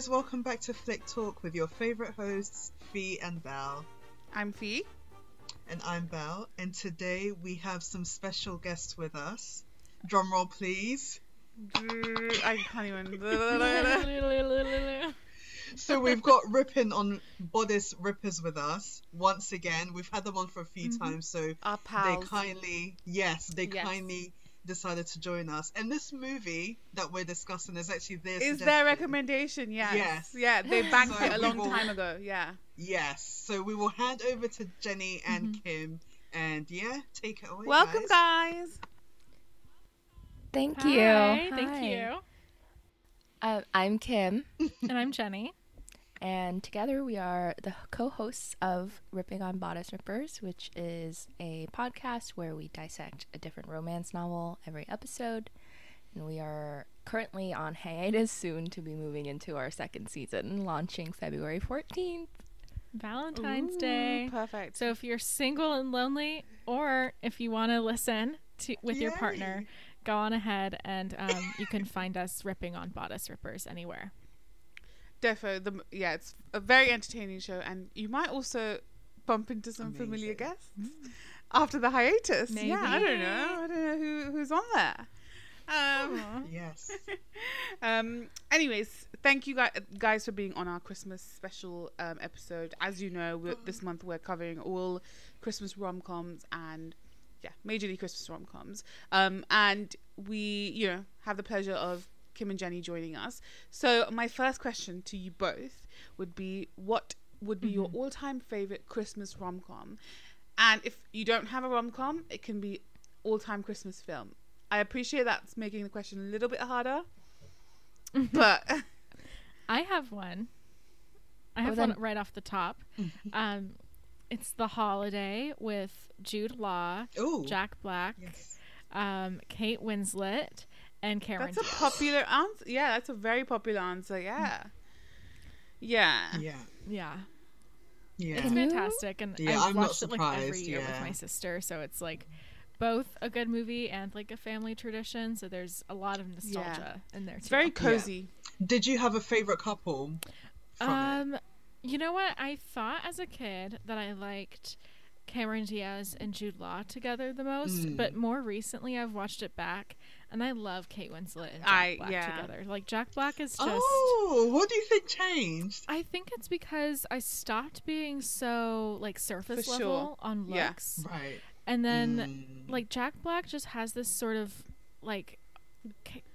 Guys, welcome back to Flick Talk with your favorite hosts, Fee and Belle. I'm Fee. And I'm Belle, and today we have some special guests with us. Drum roll, please. I can't even. so we've got Ripping on Bodice Rippers with us once again. We've had them on for a few mm-hmm. times, so they kindly, yes, they yes. kindly decided to join us. And this movie that we're discussing is actually their is their recommendation. Yes, yes, yeah, they banked so it a long will, time ago. Yeah, yes. So we will hand over to Jenny and mm-hmm. Kim, and yeah, take it away. Welcome, guys. guys. Thank Hi, you. Thank you. Uh, I'm Kim. and I'm Jenny. And together we are the co hosts of Ripping on Bodice Rippers, which is a podcast where we dissect a different romance novel every episode. And we are currently on hiatus, soon to be moving into our second season, launching February 14th. Valentine's Ooh, Day. Perfect. So if you're single and lonely, or if you want to listen to with Yay. your partner, go on ahead and um, you can find us ripping on bodice rippers anywhere. Defo, the yeah, it's a very entertaining show, and you might also bump into some Amazing. familiar guests mm. after the hiatus. Maybe. Yeah, I don't know. I don't know who who's on there. Um, yes. um. Anyways, thank you guys, guys for being on our Christmas special um, episode. As you know, this month we're covering all Christmas rom coms and yeah, majorly Christmas rom coms. Um, and we, you know, have the pleasure of Kim and Jenny joining us. So my first question to you both would be what would be mm-hmm. your all-time favorite Christmas rom-com? And if you don't have a rom-com, it can be all-time Christmas film. I appreciate that's making the question a little bit harder. but I have one. I have oh, one right off the top. um, it's The Holiday with Jude Law, Ooh. Jack Black, yes. um, Kate Winslet, and Cameron. That's a popular answer. Yeah, that's a very popular answer. Yeah. Yeah. Yeah. Yeah. Yeah. It's fantastic, and yeah, I've watched it like every year yeah. with my sister, so it's like both a good movie and like a family tradition. So there's a lot of nostalgia yeah. in there. Too. It's very cozy. Yeah. Did you have a favorite couple? um, it? you know what? I thought as a kid that I liked Cameron Diaz and Jude Law together the most, mm. but more recently I've watched it back and I love Kate Winslet and Jack I, Black yeah. together. Like Jack Black is just. Oh, what do you think changed? I think it's because I stopped being so like surface For level sure. on looks. Yeah. Right. And then mm. like Jack Black just has this sort of like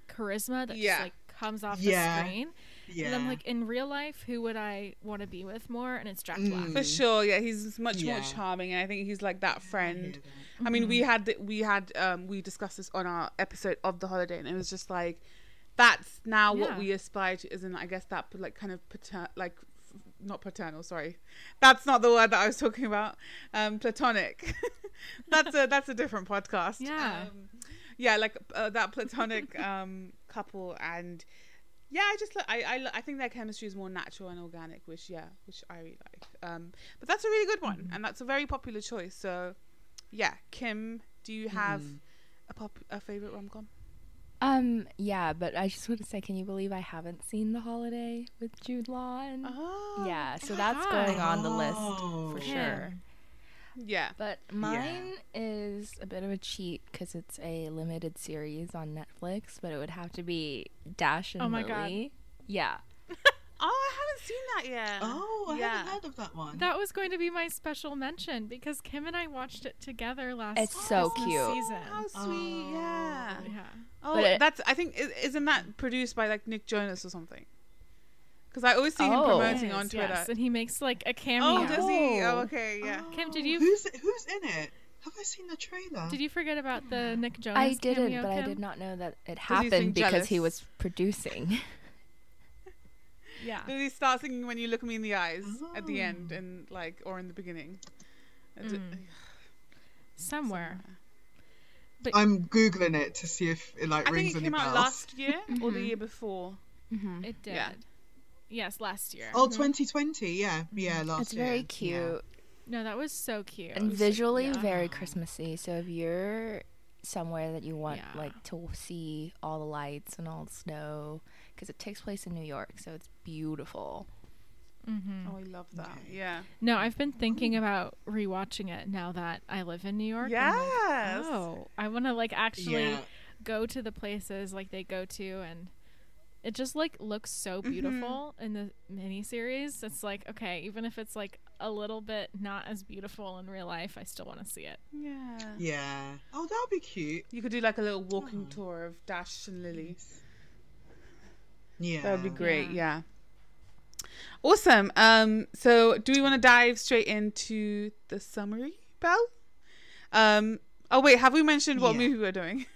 charisma that yeah. just like comes off yeah. the screen. Yeah. And I'm like, in real life, who would I want to be with more? And it's Jack Black. For sure, yeah, he's much yeah. more charming, and I think he's like that friend. I, I mean, we mm-hmm. had we had um, we discussed this on our episode of the holiday, and it was just like that's now yeah. what we aspire to, isn't? I guess that like kind of pater- like not paternal sorry that's not the word that i was talking about um platonic that's a that's a different podcast yeah um, yeah like uh, that platonic um couple and yeah, I just I, I I think their chemistry is more natural and organic, which yeah, which I really like. Um, but that's a really good one, mm. and that's a very popular choice. So, yeah, Kim, do you have mm. a pop a favorite rom com? Um, yeah, but I just want to say, can you believe I haven't seen The Holiday with Jude Law? And oh, yeah, so that's going on the list for sure. Yeah. But mine yeah. is a bit of a cheat because it's a limited series on Netflix, but it would have to be Dash and oh my Lily. God. Yeah. Oh, I haven't seen that yet. Oh, I yeah. haven't heard of that one. That was going to be my special mention because Kim and I watched it together last. It's so cute. Season. Oh, how sweet! Oh. Yeah. Yeah. Oh, it, that's. I think isn't that produced by like Nick Jonas or something? Because I always see him oh. promoting on Twitter. Yes, and he makes like a cameo. Oh, does he? Oh, okay, yeah. Oh. Kim, did you? Who's who's in it? Have I seen the trailer? Did you forget about the Nick Jonas? I didn't, cameo, but Kim? I did not know that it happened because jealous? he was producing. yeah. Does he start singing when you look me in the eyes oh. at the end oh. and like or in the beginning? Mm. Somewhere. Somewhere. But I'm googling it to see if it like I rings think it came out last year or the year before. Mm-hmm. It did. Yeah. Yes, last year. Oh, 2020. Yeah, yeah, last it's year. It's very cute. Yeah. No, that was so cute. And visually yeah. very Christmassy. So if you're somewhere that you want Yeah. like to see all the lights and all the snow because it takes place in New York, so it's beautiful. Mm-hmm. Oh, I love that. Okay. Yeah. No, I've been thinking about rewatching it now that I live in New York. I'm like, Yes. oh, I want to like actually Yeah. go to the places like they go to, and it just like looks so Mm-hmm. beautiful in the miniseries. It's like okay, even if it's like a little bit not as beautiful in real life, I still want to see it. Yeah. Yeah. Oh, that would be cute. You could do like a little walking Oh. tour of Dash and Lily. Yeah. That would be great. Yeah. Yeah. Awesome. Um. So, do we want to dive straight into the summary, Belle? Um. Oh wait, have we mentioned what Yeah. movie we're doing?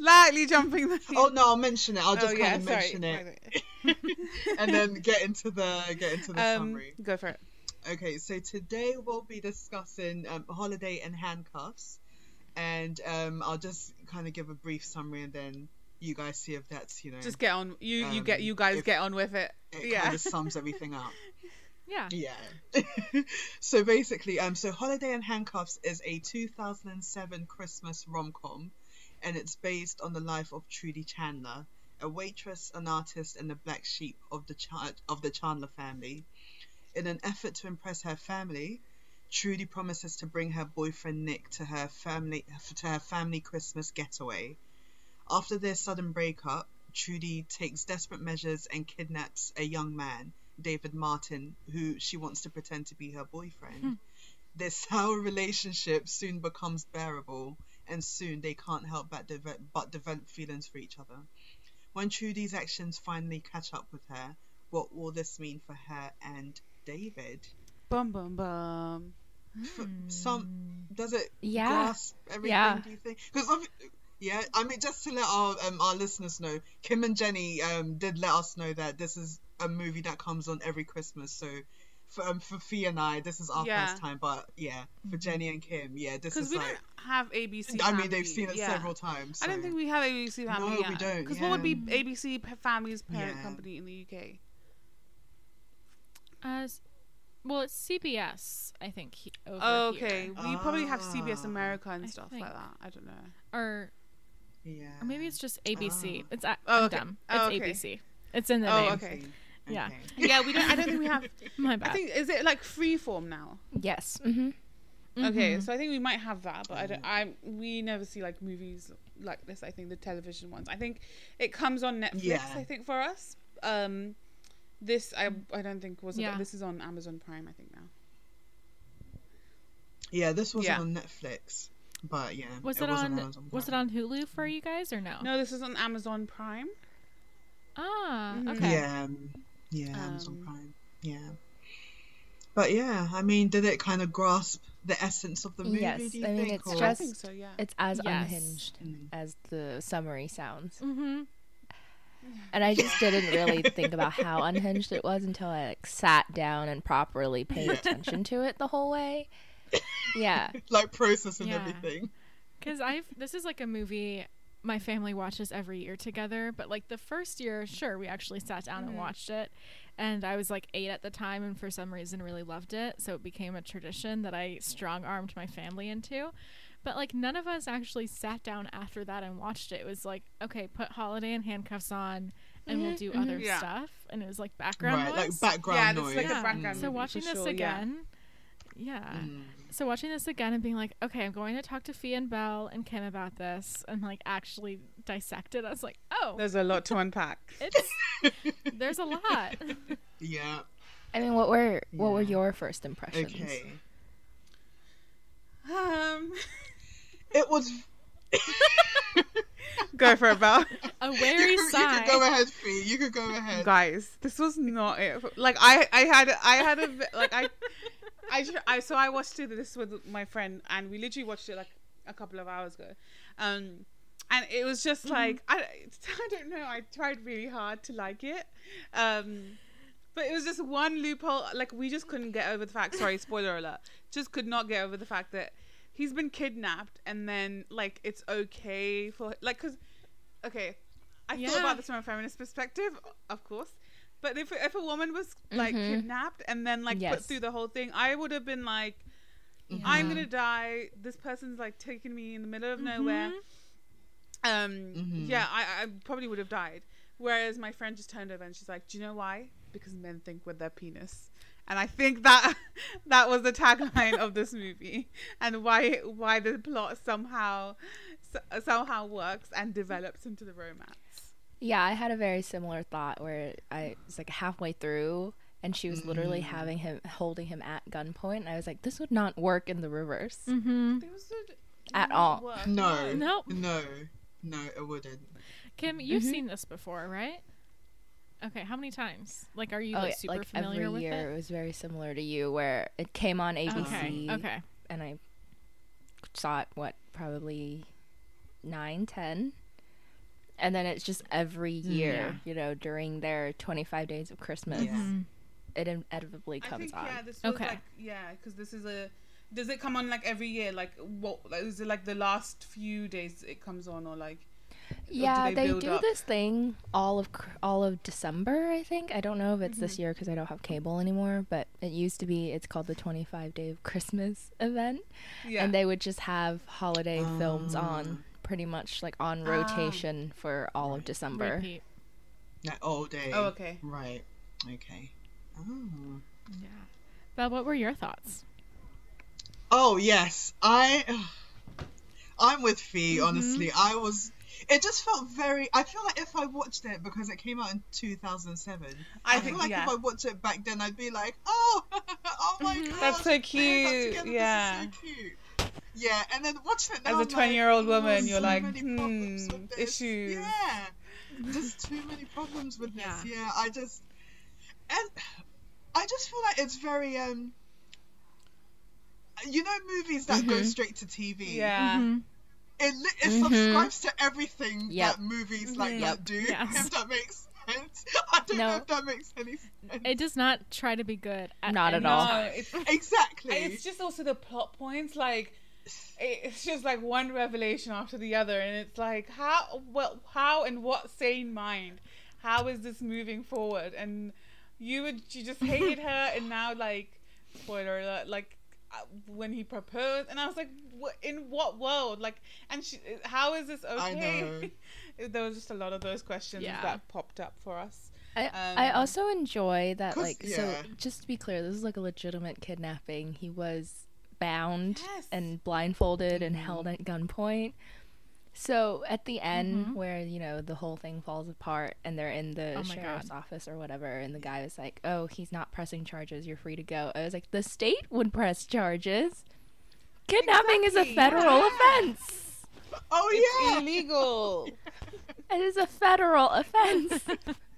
Slightly jumping the. Oh no, I'll mention it. I'll just Oh, kind yeah, of sorry. mention it, and then get into the get into the Um. summary. Go for it. Okay, so today we'll be discussing um, Holiday and Handcuffs, and um, I'll just kind of give a brief summary, and then you guys see if that's you know Just get on. You you get Um, you guys get on with it. it yeah. kind of sums everything up. Yeah. Yeah. so basically, um, so Holiday and Handcuffs is a 2007 Christmas rom-com, and it's based on the life of Trudy Chandler, a waitress, an artist, and the black sheep of the Ch- of the Chandler family. In an effort to impress her family, Trudy promises to bring her boyfriend Nick to her family to her family Christmas getaway. After their sudden breakup, Trudy takes desperate measures and kidnaps a young man, David Martin, who she wants to pretend to be her boyfriend. Hmm. Their sour relationship soon becomes bearable, and soon they can't help but, deve- but develop feelings for each other. When Trudy's actions finally catch up with her, what will this mean for her and David? Bum bum bum. For some, does it Yeah. grasp everything? Yeah. Do you think? Because yeah, I mean, just to let our um, our listeners know, Kim and Jenny um did let us know that this is a movie that comes on every Christmas. So for um, for Fee and I, this is our Yeah. first time. But yeah, for Jenny and Kim, yeah, this is we like. don't have ABC. I mean, Family. they've seen it Yeah. several times. I don't think we have ABC Family. No, we don't, Because what would be. ABC Family's parent Yeah. company in the UK? As well, it's CBS. I think he, over Oh, here. okay. We probably have CBS Ah. America and I stuff think. like that. I don't know. or Yeah. or maybe it's just ABC. Ah. It's a- Oh, I'm okay. dumb. Oh, It's okay. ABC. It's in the Oh, name. okay. Yeah. Okay. Yeah, we don't. I don't think we have. My I bad. think is it like Freeform now? Yes. hmm Okay, Mhm. so I think we might have that, but I don't. Mm. I we never see like movies like this. I think the television ones. I think it comes on Netflix. Yeah. I think for us. Um, this I I don't think was. Yeah. This is on Amazon Prime. I think now. Yeah, this wasn't Yeah. on Netflix, but yeah, was it, wasn't on? Amazon Was it on Hulu for you guys or no? No, this is on Amazon Prime. Ah, Mhm. okay. Yeah, um, yeah, Amazon Um, Prime. Yeah, but yeah, I mean, did it kind of grasp the essence of the movie? Yes, do you I mean, think, it's or- I just- think so. Yeah. It's as Yes. unhinged Mm. as the summary sounds. Mm-hmm. And I just didn't really think about how unhinged it was until I like sat down and properly paid attention to it the whole way. Yeah. like processing Yeah. everything. Because I've this is like a movie my family watches every year together. But like the first year, sure, we actually sat down and Mhm. watched it, and I was like eight at the time, and for some reason really loved it. So it became a tradition that I strong armed my family into. But like none of us actually sat down after that and watched it. It was like, okay, put Holiday and Handcuffs on, and we'll Mhm, do mhm. other Yeah. stuff. And it was like background Right, noise. like background yeah, noise. like Yeah. a background. So watching for this sure, again, yeah. Mm. So watching this again and being like, okay, I'm going to talk to Fee and Belle and Kim about this and like actually dissect it. I was like, oh, There's a lot to unpack. it's there's a lot. Yeah. I mean, what were what were your first impressions? Okay. Um, It was. go for it, Belle. A you, wary could, you sigh. could go ahead, Fee. You could go ahead. guys this was not it like i i had i had a like i i, I so i watched it this with my friend and we literally watched it like a couple of hours ago. Um and it was just like I, I don't know i tried really hard to like it. Um but it was just one loophole like we just couldn't get over the fact sorry spoiler alert just could not get over the fact that he's been kidnapped and then like it's okay for like because okay i thought Yeah. about this from a feminist perspective of course but if, if a woman was like Mhm. kidnapped and then like put through the whole thing i would have been like I'm gonna die. This person's like taking me in the middle of nowhere. Um, Mhm. yeah, I, I probably would have died. Whereas my friend just turned over and she's like, "Do you know why? Because men think with their penis." And I think that that was the tagline of this movie, and why why the plot somehow s- somehow works and develops into the romance. Yeah, I had a very similar thought where I was like halfway through and she was literally having him holding him at gunpoint and I was like this would not work in the reverse. Mm-hmm. There was a- At all. work, No. Nope. No. No, it wouldn't. Kim, you've Mhm. seen this before, right? Okay, how many times? Like, are you Oh, like yeah, super like familiar every with year it? it was very similar to you where it came on ABC Okay. Okay. and I saw it what probably nine, ten, and then it's just every year, you know, during their twenty five days of Christmas, Yeah. Mhm. it inevitably I comes think on. yeah, this was Okay. like yeah, because this is a. Does it come on like every year? Like what? Like, is it like the last few days it comes on, or like? Yeah, they they, do up? this thing all of all of December. I think I don't know if it's this Mm-hmm. year because I don't have cable anymore. But it used to be. It's called the Twenty Five Day of Christmas event, Yeah. and they would just have holiday films Ah. on pretty much like on Ah. rotation for all of December. Repeat. Like all day. oh okay. Right. Okay. Oh. Yeah. Belle, what were your thoughts? Oh yes, I. I'm with Fee. Mm-hmm. Honestly, I was. It just felt very. I feel like if I watched it because it came out in 2007, I I, think, feel like yeah. if I watched it back then, I'd be like, oh, oh my god, Mm-hmm. That's so cute, together, this is yeah. so cute. Yeah, and then watching it now, As a I'm like, 20-year-old woman, you're so like, hmm, with issues. Yeah, there's too many problems with this. Yeah. Yeah, I just and I just feel like it's very um. You know movies that go Mhm. straight to TV. Yeah. Mhm. It, li- it Mhm. subscribes to everything Yep. that movies like Mhm. that do. Yes. If that makes sense. I don't know if that makes any sense. It does not try to be good. At Not at all. No, it's exactly. it's just also the plot points like it's just like one revelation after the other and it's like how well how and what sane mind how is this moving forward? And you would you just hated her and now like spoiler alert like uh, when he proposed and i was like what in what world? Like and she, how is this I okay? there was just a lot of those questions Yeah. that popped up for us. I, I Um, also enjoy that like so just to be clear this is like a legitimate kidnapping. He was bound Yes. and blindfolded and held at gunpoint so at the end Mhm. where you know the whole thing falls apart and they're in the Oh sheriff's God. office or whatever and the guy was like oh he's not pressing charges you're free to go i was like the state would press charges kidnapping is a federal yeah. offense oh it's yeah. illegal it is a federal offense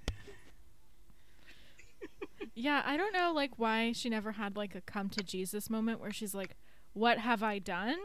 Yeah, I don't know like why she never had like a come to Jesus moment where she's like, "What have I done?"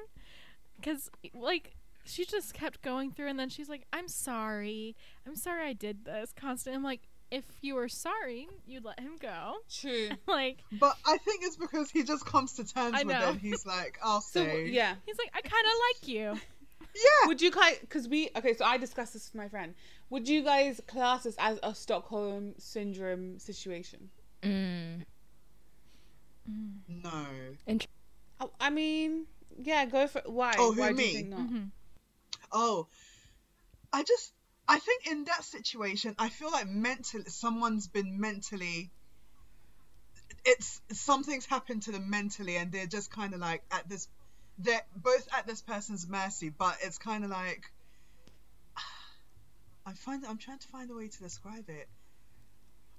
Cuz like she just kept going through and then she's like, "I'm sorry. I'm sorry I did this." Constantly I'm like, "If you were sorry, you'd let him go." true like But I think it's because he just comes to terms I with know. it. He's like, I'll so say. yeah he's like, "I kind of like you." Yeah. Would you guys, because we, okay, so I discussed this with my friend. Would you guys class this as a Stockholm syndrome situation? Mm. No. I, I mean, yeah, go for why? Oh, who, why do me? you think not? Mhm. Oh, I just, I think in that situation, I feel like mentally, someone's been mentally, it's, something's happened to them mentally and they're just kind of like at this, they're both at this person's mercy, but it's kind of like, I find, I'm trying to find a way to describe it.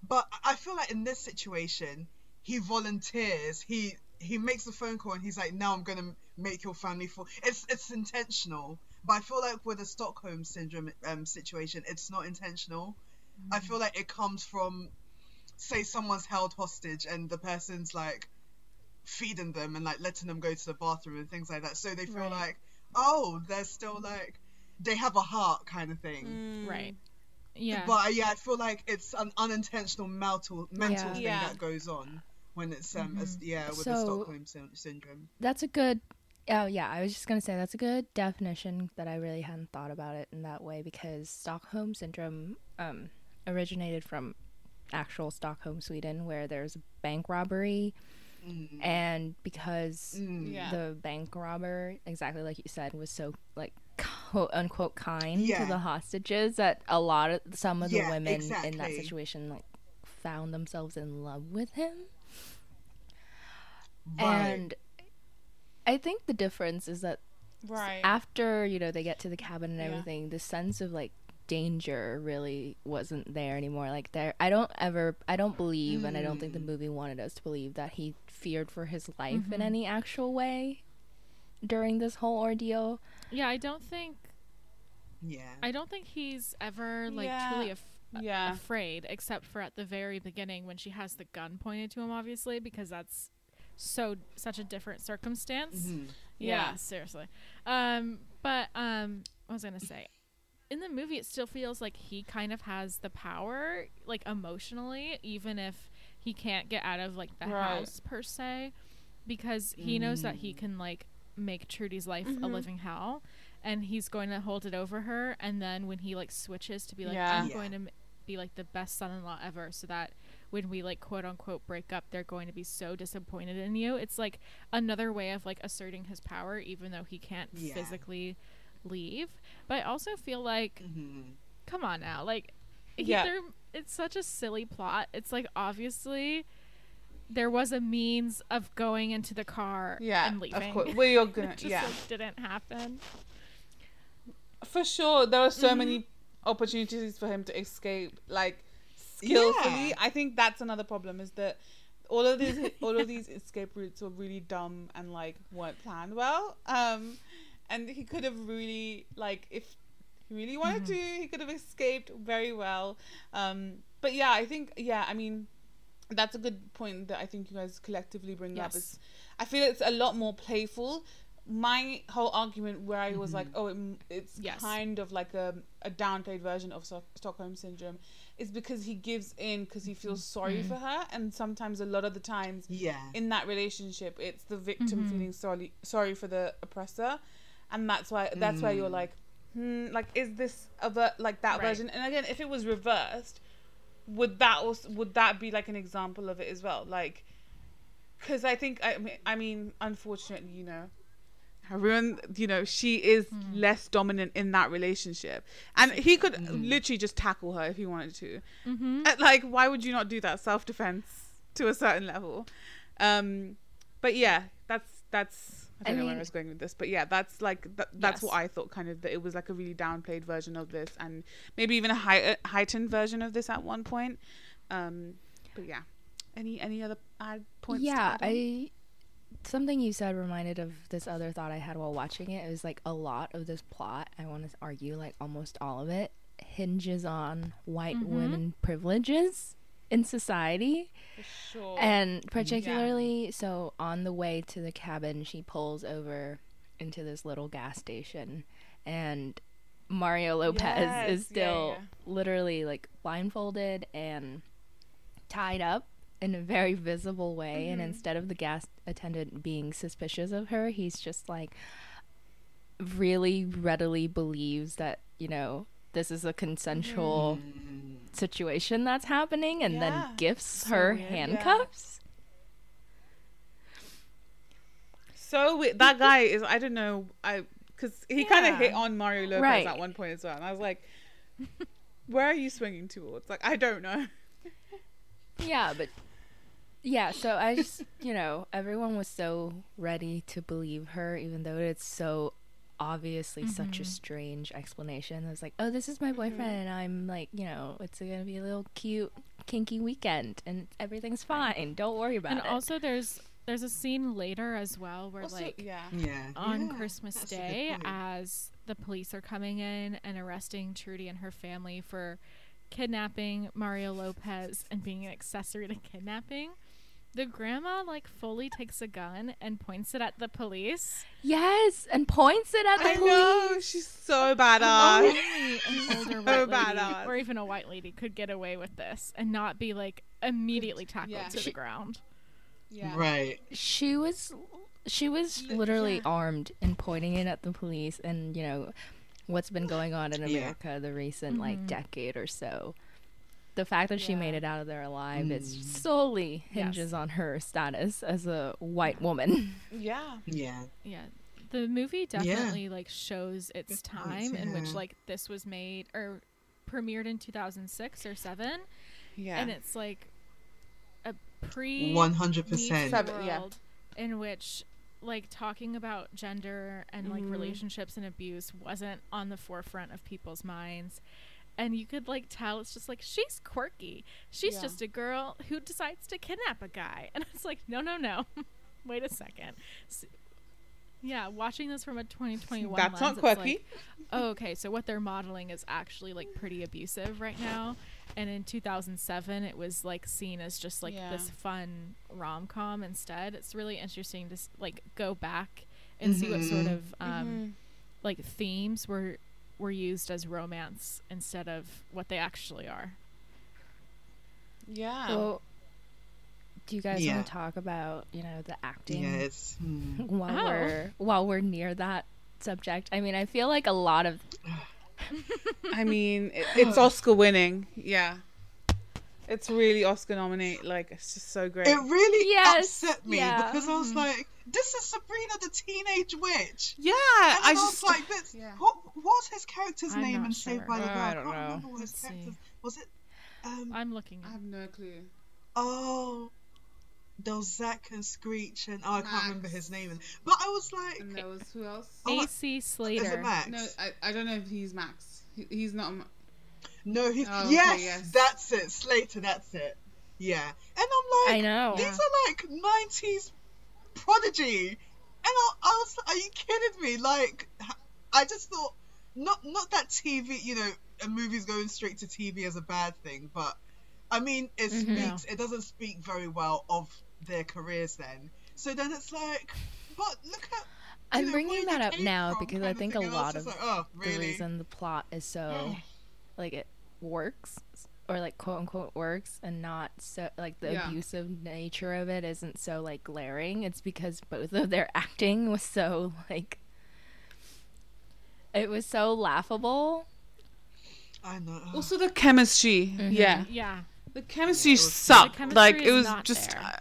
But I feel like in this situation, he volunteers. He he makes a phone call and he's like, "Now I'm gonna make your family fall." It's it's intentional, but I feel like with a Stockholm syndrome um, situation, it's not intentional. I feel like it comes from, say, someone's held hostage and the person's like feeding them and like letting them go to the bathroom and things like that, so they feel Right. like, oh, they're still like, they have a heart kind of thing. Mm. Right. Yeah. But yeah, I feel like it's an unintentional mental mental Yeah. thing Yeah. that goes on when it's um Mhm. as, yeah with the Stockholm syn- syndrome. That's a good. Oh yeah, I was just gonna say that's a good definition that I really hadn't thought about it in that way because Stockholm syndrome um, originated from actual Stockholm, Sweden, where there's a bank robbery, Mm. and because Mm. Yeah. the bank robber, exactly like you said, was so like quote unquote kind to the hostages that a lot of some of the Yeah, women in that situation like found themselves in love with him. Right. And I think the difference is that Right. after you know they get to the cabin and Yeah. everything, the sense of like danger really wasn't there anymore. Like there, I don't ever, I don't believe, and I don't think the Mm. movie wanted us to believe that he feared for his life in Mhm. any actual way during this whole ordeal. Yeah, I don't think yeah. I don't think he's ever like Yeah. truly af- yeah. afraid, except for at the very beginning when she has the gun pointed to him, obviously, because that's so such a different circumstance. Mhm. Yeah, Yeah. seriously. Um, but um, what was I gonna say? In the movie, it still feels like he kind of has the power, like emotionally, even if he can't get out of like the Right. house per se, because he knows that he Mm. can like make Trudy's life a Mhm. living hell, and he's going to hold it over her. And then when he like switches to be like, Yeah. I'm Yeah. going to m- be like the best son-in-law ever, so that when we like quote unquote break up, they're going to be so disappointed in you. It's like another way of like asserting his power, even though he can't Yeah. physically leave. But I also feel like, Mhm. come on now, like, he, Yeah. there, it's such a silly plot. It's like obviously there was a means of going into the car Yeah. and leaving. Of course. Well, you're gonna. it just yeah. like, didn't happen. For sure, there are so Mhm. many opportunities for him to escape, like skillfully. Yeah. I think that's another problem is that all of these all of these escape routes were really dumb and like weren't planned well. Um, and he could have really like if he really wanted to, he could have escaped very well. Um, but yeah, I think yeah, I mean. That's a good point that I think you guys collectively bring up. Yes. Is I feel it's a lot more playful. My whole argument where I was like, oh, it, it's Yes. kind of like a, a downplayed version of Stock- Stockholm syndrome is because he gives in because he feels sorry for her, and sometimes a lot of the times Yeah. in that relationship, it's the victim Mhm. feeling sorry sorry for the oppressor, and that's why that's why you're Mm. like, hmm, like is this a ver- like that Right. version? And again, if it was reversed, would that also would that be like an example of it as well? Like, because I think I mean, I mean, unfortunately, you know. Everyone, you know, she is less dominant in that relationship, and he could Mm. literally just tackle her if he wanted to. Mm-hmm. Uh, like why would you not do that self defense to a certain level um but yeah that's that's i I don't know where i was going with this but yeah that's like that, that's Yes. what i thought kind of that it was like a really downplayed version of this and maybe even a high, heightened version of this at one point um but yeah any any other add points yeah? I something you said reminded of this other thought I had while watching it. It was like a lot of this plot. I want to argue like almost all of it hinges on white Mhm. women privileges in society. Sure And particularly, so on the way to the cabin, she pulls over into this little gas station, and Mario Lopez Yes, is still yeah. literally like blindfolded and tied up in a very visible way. And Mhm. instead of the gas attendant being suspicious of her, he's just like really readily believes that, you know, this is a consensual Mm. situation that's happening and Yeah. then gifts So her weird, yeah. handcuffs. so we- that guy is i don't know i because he kind of hit on mario lopez Right. at one point as well and i was like where are you swinging towards like i don't know Yeah, but yeah, so I just, you know, everyone was so ready to believe her, even though it's so obviously such a Mhm. strange explanation. It was like, oh, this is my boyfriend, and I'm like, you know, it's gonna be a little cute, kinky weekend, and everything's fine. Don't worry about And it. And also, there's there's a scene later as well where Also, like yeah Yeah. on Yeah, Christmas that's a good Day as the police are coming in and arresting Trudy and her family for kidnapping Mario Lopez and being an accessory to kidnapping. The grandma like fully takes a gun and points it at the police. yes, and points it at the I police. know she's so badass. Only an older so white lady badass. or even a white lady could get away with this and not be like immediately tackled Yeah. to She- the ground. Yeah. Right. she was she was literally yeah. armed and pointing it at the police and you know what's been going on in Yeah. america the recent like Mhm. decade or so the fact that she made it out of there alive is Mm. solely Yes. hinges on her status as a white woman. Yeah. Yeah. Yeah. The movie definitely like shows its Good points, time in which like this was made or premiered in 2006 or 7 Yeah. and it's like a pre One hundred Me Too percent. Seven, yeah. world in which like talking about gender and like Mhm. relationships and abuse wasn't on the forefront of people's minds and you could like tell it's just like she's quirky she's Yeah. just a girl who decides to kidnap a guy and it's like no no no wait a second S- yeah watching this from a 2021 That's lens, not quirky. like, oh, okay so what they're modeling is actually like pretty abusive right now and in 2007 it was like seen as just like Yeah. this fun rom-com instead it's really interesting to like go back and see what sort Mhm. of um Mhm. like themes were were used as romance instead of what they actually are Yeah. So, do you guys Yeah. want to talk about you know the acting Yeah, it's hmm. while Oh. we're while we're near that subject? I mean, I feel like a lot of I mean, it, it's Oscar winning. Yeah. It's really Oscar nominate. Like, it's just so great. it really Yes, upset me yeah. because I was Mhm. like, "This is Sabrina the Teenage Witch." yeah. And I I, just. was like, this, yeah. what what's his character's I'm name not in Saved by the Bell? I I don't can't know. remember what his Let's see. Was it? Um. i'm looking I have no clue. Oh. There was Zack and Screech and oh, I can't remember his name. But I was like, And there was who else? Oh, ac is it Max? No, I, I don't know if he's Max. He, he's not. Ma- No, he's Oh, okay, yes, yes. that's it. Slater, that's it. Yeah, and I'm like, I know. these are like '90s prodigy, and I, I was, are you kidding me? Like, I just thought, not not that TV, you know, a movie's going straight to TV as a bad thing, but I mean, it Mhm. speaks, it doesn't speak very well of their careers then. So then it's like, but look at. I'm know, bringing that up now because I think a and I was lot of like, oh, the reason the plot is so like it works or like quote unquote works and not so like the Yeah. abusive nature of it isn't so like glaring it's because both of their acting was so like it was so laughable I know. also, the chemistry. Mhm. Yeah. yeah The chemistry Yeah, was- sucked. The chemistry like, it was just. uh,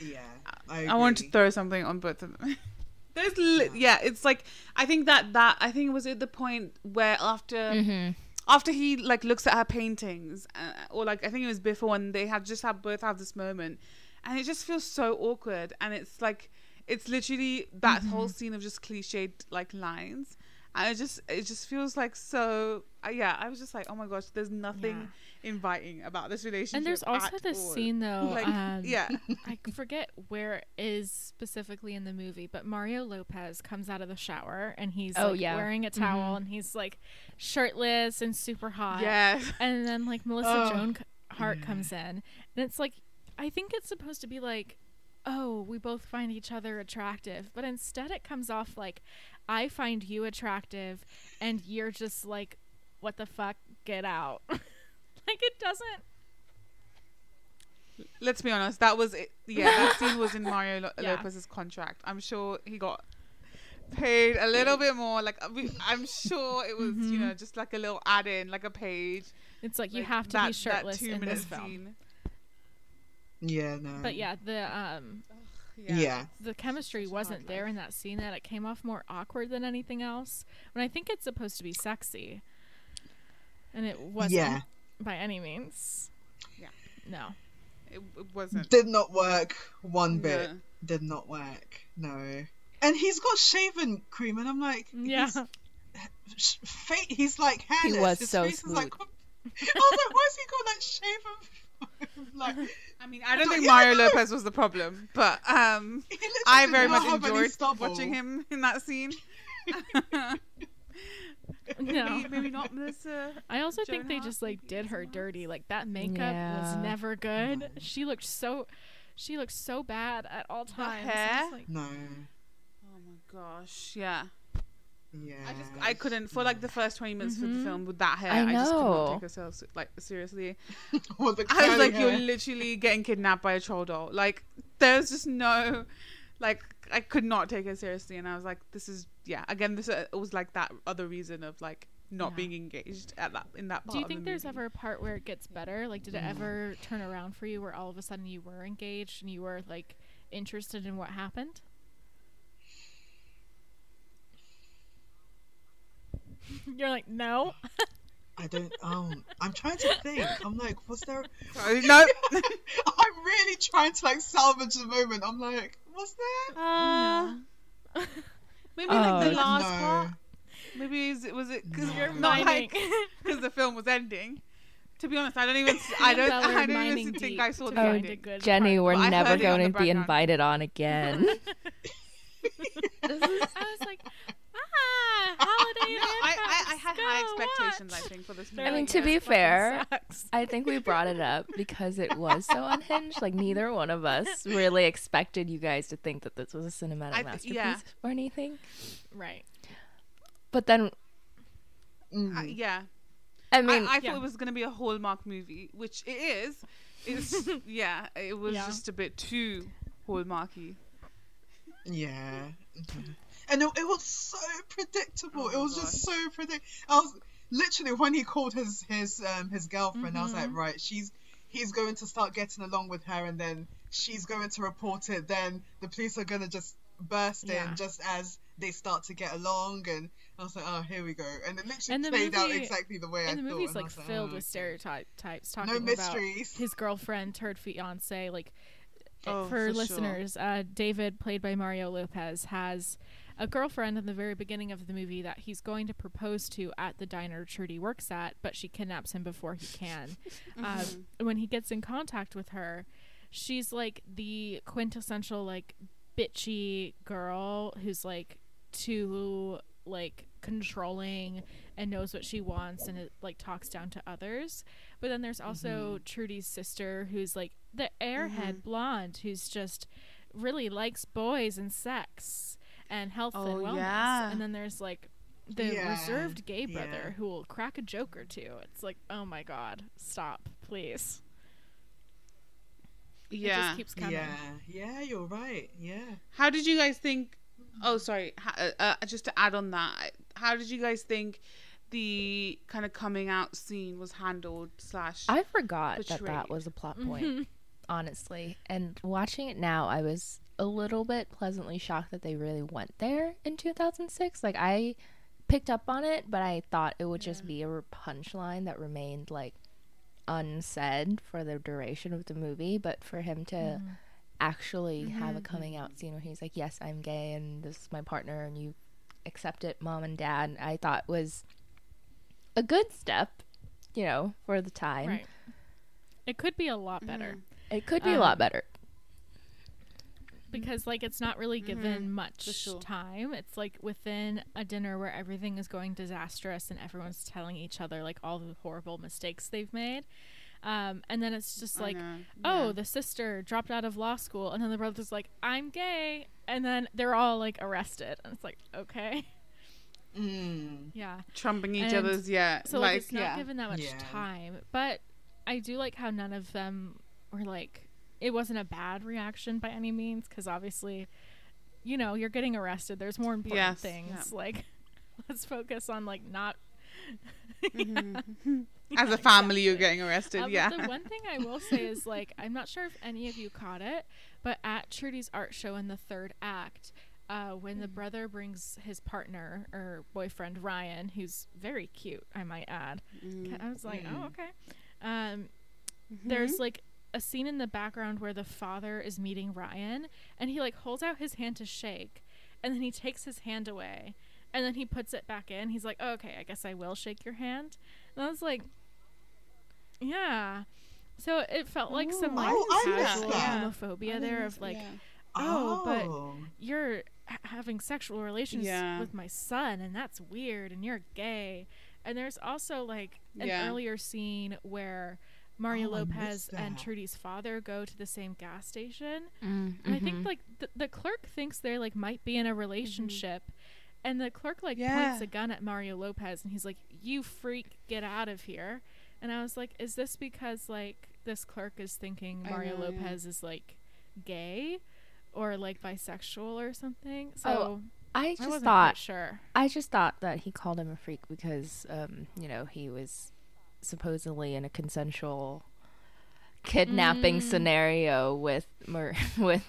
yeah, I, I wanted to throw something on both of them. There's, li- yeah, it's like I think that that I think it was at the point where after mm-hmm. After he like looks at her paintings, uh, or like I think it was before when they had just have both have this moment, and it just feels so awkward, and it's like it's literally that whole scene of just cliched like lines, and it just it just feels like so uh, yeah. I was just like, oh my gosh, there's nothing inviting about this relationship. and there's also this all. scene though like um, yeah, I forget where it is specifically in the movie, but Mario Lopez comes out of the shower and he's Oh, like yeah. wearing a towel Mhm. and he's like shirtless and super hot. yeah. And then like Melissa Oh, Joan Hart yeah. comes in and it's like I think it's supposed to be like oh, we both find each other attractive, but instead it comes off like I find you attractive and you're just like what the fuck get out. like it doesn't Let's be honest. That was it. Yeah, that scene was in Mario Lo- Yeah. Lopez's contract. I'm sure he got paid a little bit more. Like we- I'm sure it was, you Mhm. know, just like a little add-in, like a page. it's like, you have to that, be shirtless that in two-minute this film. scene. Yeah, no. But yeah, the um Yeah. Yeah. the chemistry Such wasn't there life. in that scene that it came off more awkward than anything else when i think it's supposed to be sexy and it wasn't Yeah. By any means Yeah. no It, it wasn't. Did not work one bit. No. Did not work. No. And he's got shaven cream, and I'm like, yeah He's, sh- he's like hairless. He was His so face is like, smooth. I was like, why has he got that shaven? like, I mean, I don't But think yeah, Mario no. Lopez was the problem, but um, I very much have any enjoyed stubble. watching him in that scene. no maybe, maybe not Melissa. i also think they Hart, just like did her dirty like that makeup was never good No. she looked so she looked so bad at all times It's hair? like- No. Oh my gosh, yeah. Yeah. I just I couldn't for like the first twenty minutes of the Mhm. film with that hair. I I, just could not know. take herself se- like seriously. I was like, hair. you're literally getting kidnapped by a troll doll. Like there's just no, like I could not take her seriously, and I was like, this is yeah. Again, this uh, was like that other reason of like not Yeah. being engaged at that in that part. Do you of the think there's movie. ever a part where it gets better? Like, did it Mm. ever turn around for you where all of a sudden you were engaged and you were like interested in what happened? You're like, no. I don't. Um, I'm trying to think. I'm like, was there? Sorry, no. I'm really trying to like salvage the moment. I'm like, was there? Uh, No. maybe like the Oh, last no. part. Maybe is it was it because No. You're not mining. like because the film was ending. To be honest, I don't even. I don't. I don't mining even think I saw to the Oh, ending. good Jenny, part. we're Well, never heard it on going to be background. invited on again. I was like, holiday. No, I, I, I had go high expectations. watch. I think for this movie. I mean, to be fair, sucks." I think we brought it up because it was so unhinged. Like neither one of us really expected you guys to think that this was a cinematic I masterpiece yeah. or anything. right. But then, Mm. Uh, yeah, I mean, I, I yeah. thought it was gonna be a Hallmark movie, which it is. It's yeah, it was Yeah. just a bit too Hallmarky. Yeah. And it, it was so predictable. Oh it was just so predict. I was literally when he called his his um his girlfriend. I was like, Mhm. right, she's he's going to start getting along with her, and then she's going to report it. Then the police are gonna just burst Yeah. in just as they start to get along, and I was like, oh, here we go. And it literally And played out exactly the way I And the thought. movie's like was like, filled oh, with stereotypes, types talking No about mysteries. his girlfriend turned fiance. Like Oh, for, for sure. listeners, uh, David, played by Mario Lopez, has a girlfriend in the very beginning of the movie that he's going to propose to at the diner Trudy works at, but she kidnaps him before he can. Mm-hmm. um, when he gets in contact with her, she's like the quintessential like bitchy girl who's like too like controlling and knows what she wants and it like talks down to others. But then there's also Trudy's sister who's like the airhead blonde who's just really likes boys and sex and health and Oh, wellness. yeah. And then there's like the Yeah, reserved gay yeah. brother who will crack a joke or two. It's like, oh my god, stop, please. It Yeah. just keeps coming. Yeah, yeah, you're right. Yeah. How did you guys think? Oh, sorry. Uh, uh, just to add on that, how did you guys think the kind of coming out scene was handled? Slash, I forgot that that was a plot point. Mhm. honestly. And watching it now, I was a little bit pleasantly shocked that they really went there in 2006. Like, I picked up on it, but I thought it would just be a punchline that remained, like, unsaid for the duration of the movie. But for him to actually have a coming out scene where he's like, Yes, I'm gay, and this is my partner, and you accept it, mom and dad, I thought was a good step, you know, for the time. Right. It could be a lot better It could be a Um, lot better. Because, like, it's not really given much sure. time. It's like within a dinner where everything is going disastrous and everyone's telling each other like all the horrible mistakes they've made. Um, and then it's just I like, know, oh, yeah. the sister dropped out of law school, and then the brother's like, I'm gay, and then they're all like arrested, and it's like, okay, Mm. yeah. trumping each and other's yeah, So like, like it's not yeah. given that much Yeah. time, but I do like how none of them were like, it wasn't a bad reaction by any means, because obviously, you know, you're getting arrested. There's more important Yes, things. yeah. Like, let's focus on like not. As a family, you're getting arrested. Uh, yeah. The one thing I will say is like I'm not sure if any of you caught it, but at Trudy's art show in the third act, uh, when Hmm. the brother brings his partner or boyfriend Ryan, who's very cute, I might add. Mm-hmm. I was like, Mm. oh okay. Um, there's like a scene in the background where the father is meeting Ryan, and he like holds out his hand to shake, and then he takes his hand away. And then he puts it back in. He's like, oh, "Okay, I guess I will shake your hand." And I was like, yeah. So it felt like some like Oh, casual homophobia there of like, yeah. oh, but Oh. you're h- having sexual relations Yeah. with my son, and that's weird, and you're gay. And there's also like an Yeah. earlier scene where Mario Oh, Lopez and. Trudy's father go to the same gas station, Mm, and I think like the, the clerk thinks they like might be in a relationship. And the clerk like Yeah. points a gun at Mario Lopez and he's like, "You freak, get out of here." And I was like, "Is this because like this clerk is thinking Mario know, yeah. Lopez is like gay or like bisexual or something?" So Oh, I I just wasn't thought sure. I just thought that he called him a freak because um, you know, he was supposedly in a consensual kidnapping Mm. scenario with Mer- with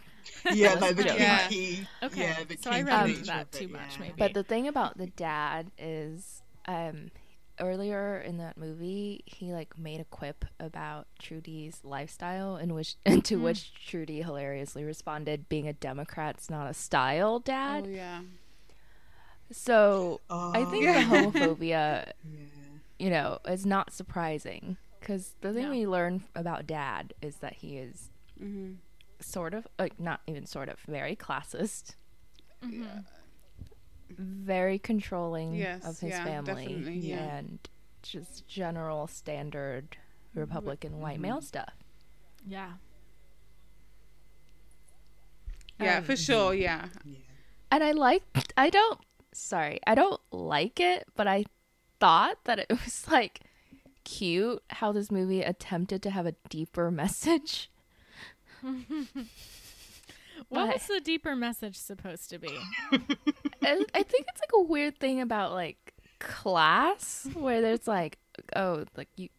Yeah, like the was kinky, Yeah. Okay, yeah, the so I kinky read into that of it, too much, yeah. maybe. But the thing about the dad is, um, earlier in that movie, he like made a quip about Trudy's lifestyle, in which to Mm. which Trudy hilariously responded, "Being a Democrat's not a style, Dad." Oh yeah. So I think Oh, the homophobia, yeah. You know, is not surprising because the thing No. we learn about Dad is that he is Mm-hmm. sort of, like, not even sort of, very classist. Mhm. very controlling Yes, of his yeah, family yeah. and just general standard Republican white Mhm. male stuff. Yeah. Yeah, Um, for sure. Yeah. yeah. And I like I don't sorry, I don't like it, but I thought that it was like cute how this movie attempted to have a deeper message. What But- was the deeper message supposed to be? I, I think it's like a weird thing about like class where there's like oh like you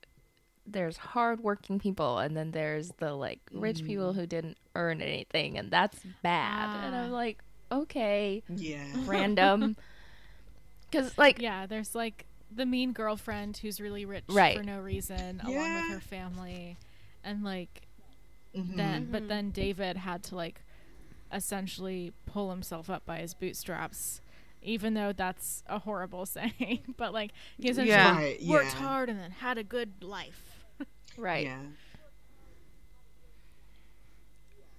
there's hardworking people and then there's the like rich people who didn't earn anything and that's bad and Ah. I'm like okay Yeah. random because like yeah, there's like the mean girlfriend who's really rich Right. for no reason, along with her family, and like Mhm. then, but then David had to like essentially pull himself up by his bootstraps. Even though that's a horrible saying, but like he essentially Yeah. Right, worked yeah. hard and then had a good life. right Yeah.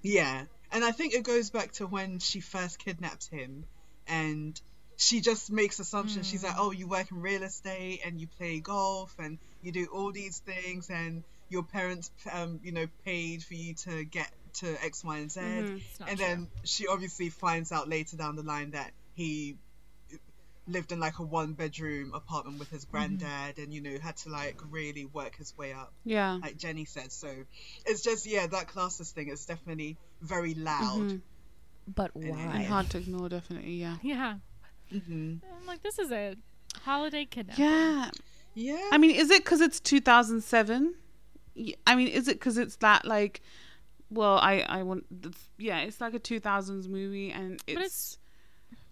Yeah. And I think it goes back to when she first kidnapped him and she just makes assumptions. She's like, oh, you work in real estate and you play golf and you do all these things and your parents, um, you know, paid for you to get to X, Y, and Z. Mhm. And true. then she obviously finds out later down the line that he lived in like a one bedroom apartment with his granddad and, you know, had to like really work his way up Yeah. like Jenny said. So it's just yeah, that classist thing is definitely very loud. Mhm. but why And hard to ignore, definitely. Yeah. yeah, hmm I'm like this is a holiday kidnapping. Yeah. Yeah. I mean, is it because it's 2007? I mean, is it because it's that like? Well, I I want it's- yeah, it's like a 2000s movie, and it's, it's-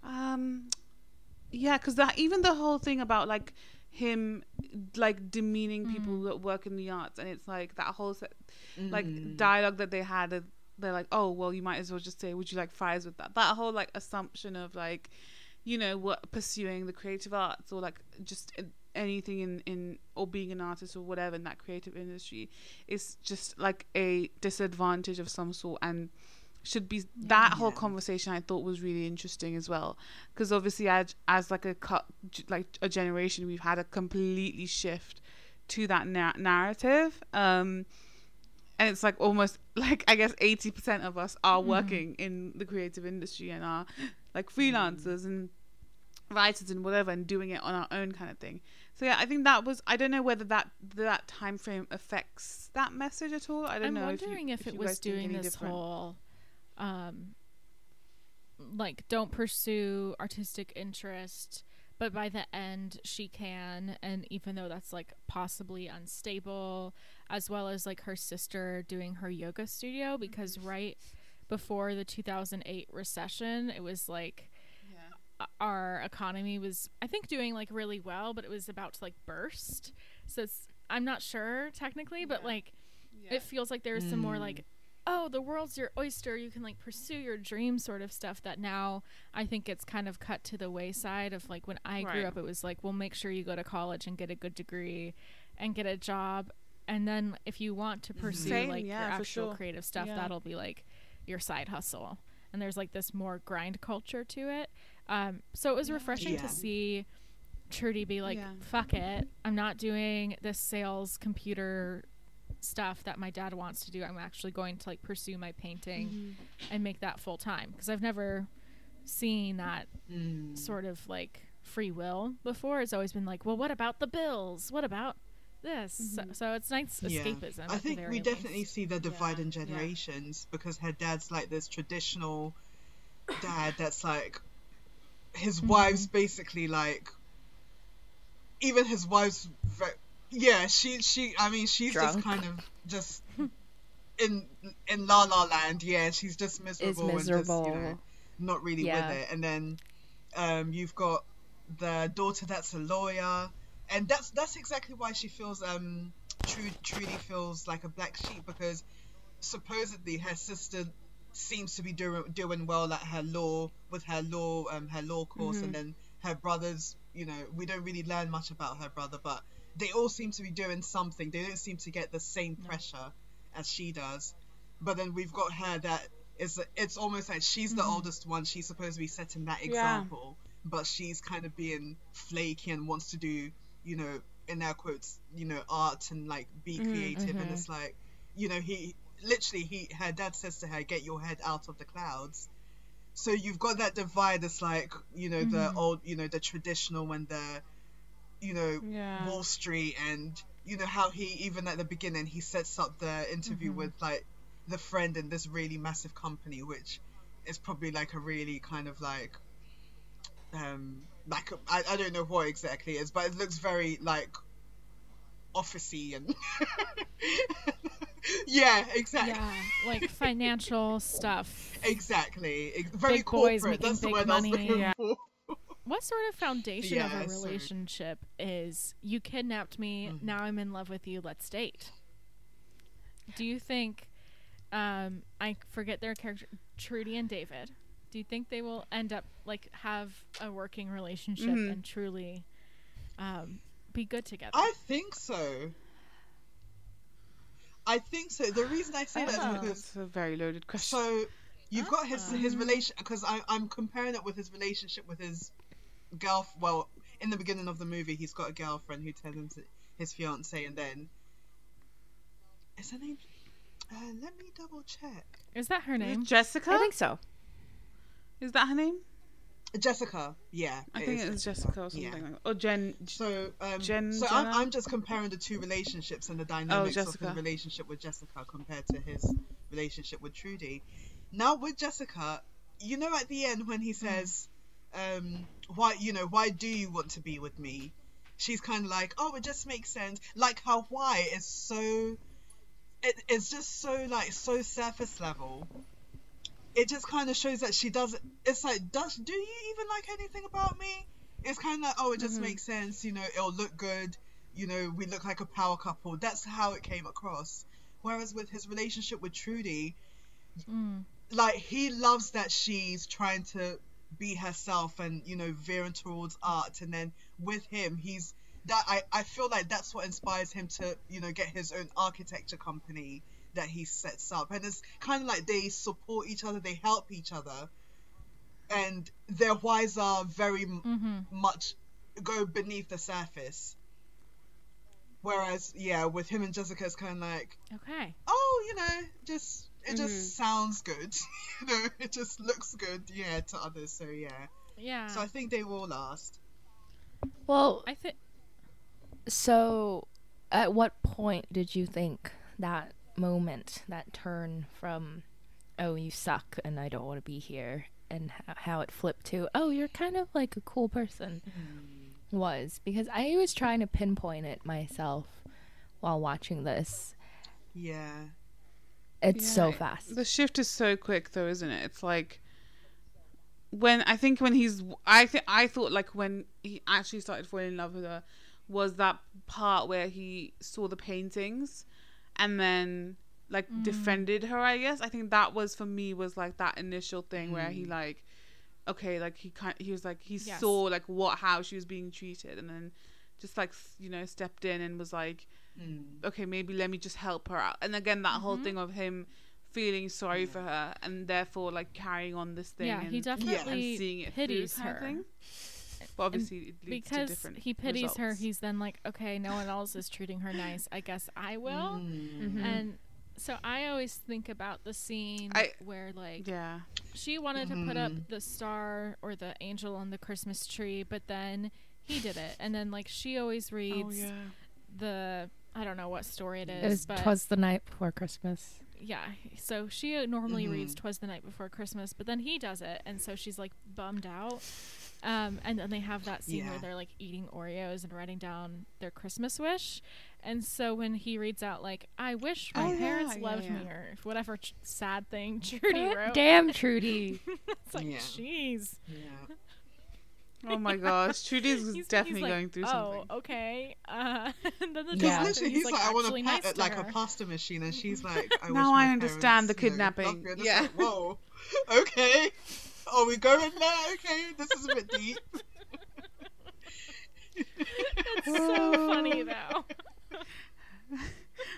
um yeah, because that even the whole thing about like him like demeaning people Mm. that work in the arts, and it's like that whole se- like Mhm. dialogue that they had. They're like, oh well, you might as well just say, would you like fries with that? That whole like assumption of like, you know, what pursuing the creative arts or like just anything in in or being an artist or whatever in that creative industry is just like a disadvantage of some sort and should be that whole conversation I thought was really interesting as well. Because obviously as, as like a cut like a generation we've had a completely shift to that na- narrative um and it's like almost like I guess 80% of us are working in the creative industry and are like freelancers and writers and whatever and doing it on our own kind of thing. So yeah, I think that was I don't know whether that that time frame affects that message at all. I don't I'm know wondering if, if, it was doing this different. whole, um, like don't pursue artistic interest, but by the end she can, and even though that's like possibly unstable, as well as like her sister doing her yoga studio because Mm-hmm. right before the 2008 recession, it was like Yeah. our economy was I think doing like really well, but it was about to like burst. So it's I'm not sure technically, but Yeah. like Yeah. it feels like there's some more Mm. like oh the world's your oyster you can like pursue your dream sort of stuff that now i think it's kind of cut to the wayside of like when i grew Right. up it was like well make sure you go to college and get a good degree and get a job and then if you want to pursue Same, like yeah, your actual sure. creative stuff Yeah. that'll be like your side hustle and there's like this more grind culture to it um, so it was refreshing Yeah. to see Trudy be like, Yeah. fuck it. I'm not doing this sales computer stuff that my dad wants to do. I'm actually going to like pursue my painting Mm-hmm. and make that full time because I've never seen that Mm. sort of like free will before. It's always been like, well, what about the bills? What about this? So, so it's nice escapism. Yeah. I think very we definitely least. see the divide Yeah, in yeah. generations because her dad's like this traditional dad that's like his Mm-hmm. wife's basically like even his wife's yeah she she I mean she's just kind of just in in la la land yeah she's just miserable and just you miserable. know not really Yeah. with it and then um you've got the daughter that's a lawyer and that's that's exactly why she feels um Trudy, Trudy feels like a black sheep because supposedly her sister seems to be doing doing well at her law with her law um her law course Mm-hmm. and then her brothers you know we don't really learn much about her brother but they all seem to be doing something. They don't seem to get the same pressure as she does. But then we've got her that is it's almost like she's the oldest one. She's supposed to be setting that example but she's kind of being flaky and wants to do you know in air quotes you know art and like be mm-hmm, creative. And mm-hmm. it's like you know he literally he her dad says to her get your head out of the clouds. So you've got that divide that's like you know the mm-hmm. old you know the traditional and the you know Yeah. wall street and you know how he even at the beginning he sets up the interview with like the friend in this really massive company which is probably like a really kind of like um like I, I don't know what exactly is but it looks very like officey and yeah exactly Yeah, like financial stuff. exactly Ex- very Big boys corporate making that's the big word I was money. Yeah. What sort of foundation of Yeah, a so- relationship is you kidnapped me, Mm-hmm. now I'm in love with you, let's date? Do you think um I forget their character Trudy and David. Do you think they will end up like have a working relationship Mhm. and truly um be good together? I think so I think so the reason I say that is Oh, because it's a very loaded question. So you've got his Ah. his relation because I'm comparing it with his relationship with his girl. Well, in the beginning of the movie, he's got a girlfriend who turns into his fiance, and then is her name? Uh, let me double check. Is that her name? Jessica? I think so. Is that her name? Jessica. Yeah, I it think is it's Jessica or something. Yeah. Like Or Jen. So, um, Jen- so I'm, I'm just comparing the two relationships and the dynamics of Jessica. his relationship with Jessica compared to his relationship with Trudy. Now with Jessica, you know, at the end when he says, um, "Why, you know, why do you want to be with me?" She's kind of like, "Oh, it just makes sense." Like how why is so, it, it's just so like so surface level. It just kind of shows that she doesn't. It's like, does do you even like anything about me? It's kind of like, oh, it just Mhm. makes sense. You know, it'll look good. You know, we look like a power couple. That's how it came across. Whereas with his relationship with Trudy, Mm. like he loves that she's trying to be herself and you know veering towards art and then with him he's that I, I feel like that's what inspires him to you know get his own architecture company that he sets up and it's kind of like they support each other they help each other and their whys are very m Mhm. much go beneath the surface whereas yeah with him and jessica it's kind of like Okay. oh, you know, just it just sounds good. you know, it just looks good, yeah, to others. So yeah. Yeah. So I think they will last. Well, I think so at what point did you think that moment, that turn from, oh, you suck and I don't want to be here, and h- how it flipped to, oh, you're kind of like a cool person mm-hmm. was? Because I was trying to pinpoint it myself while watching this. Yeah. It's so fast. The shift is so quick, though, isn't it? It's like when I think when he's I think I thought like when he actually started falling in love with her was that part where he saw the paintings and then like mm. defended her. I guess I think that was for me was like that initial thing where he mm. like okay like he kind he was like he Yes. saw like what how she was being treated and then just like you know stepped in and was like Mm. okay, maybe let me just help her out. And again, that whole mm-hmm. thing of him feeling sorry for her and therefore like carrying on this thing. yeah, and, he and definitely seeing it pities through kind of her. Thing. But obviously, it leads to because different. he pities her. He's then like, okay, no one else is treating her nice. I guess I will. Mm. Mhm. And so I always think about the scene I- where like yeah, she wanted to put up Mhm. the star or the angel on the Christmas tree, but then he did it. And then like she always reads oh yeah, the I don't know what story it is. it It is, was, but twas the night before Christmas. yeah. So she normally reads Mhm. "Twas the Night Before Christmas," but then he does it, and so she's like bummed out. Um, and then they have that scene where they're like eating Oreos and writing down their Christmas wish. And so when he reads out like, "I wish my Oh, parents yeah, loved yeah. me," or whatever ch- sad thing Trudy God wrote, Damn, Trudy. it's like, Yeah. jeez. Yeah. Oh my gosh, Trudy's He's- definitely he's like, going through oh, something. Oh, okay. Uh, and then the Because Yeah. doctor, literally, he's, like, I want to actually nice at like to a pasta machine, and she's like, I Now wish my I understand the parents, you know, kidnapping. loved me. And it's Yeah. like, Whoa. Okay. Are we going there? Okay. This is a bit deep. It's so funny though.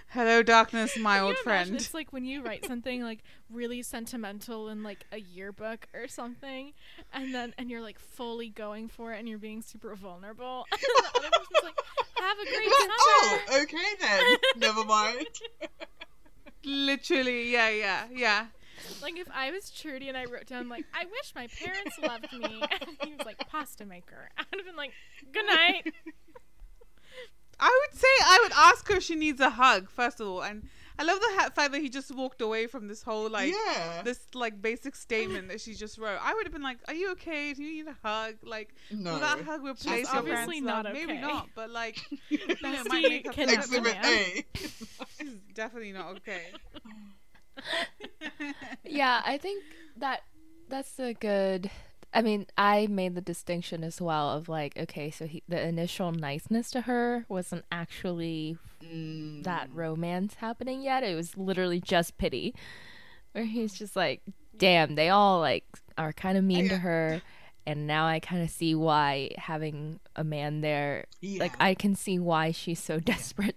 Hello, darkness, my Can old imagine? friend. It's like when you write something like really sentimental in like a yearbook or something, and then and you're like fully going for it and you're being super vulnerable. And the other person's like, "Have a great Like, summer." oh, okay then. Never mind. Literally, yeah, yeah, yeah. Like if I was Trudy and I wrote down like, "I wish my parents loved me," and he was like, "Pasta maker," I would have been like, "Good night." I would say I would ask her if she needs a hug first of all, and I love the fact that he just walked away from this whole like yeah. this like basic statement that she just wrote. I would have been like, "Are you okay? Do you need a hug? Like, no. will that hug replace your obviously parents' not love? Maybe not, but like, you know, it might make her feel kidnapped better. Exhibit. A. She's definitely not okay. Yeah, I think that that's a good. I mean, I made the distinction as well of like, okay, so he, the initial niceness to her wasn't actually Mm. that romance happening yet. It was literally just pity, where he's just like, damn, they all like are kind of mean to her, and now I kind of see why having a man there, Yeah. like, I can see why she's so desperate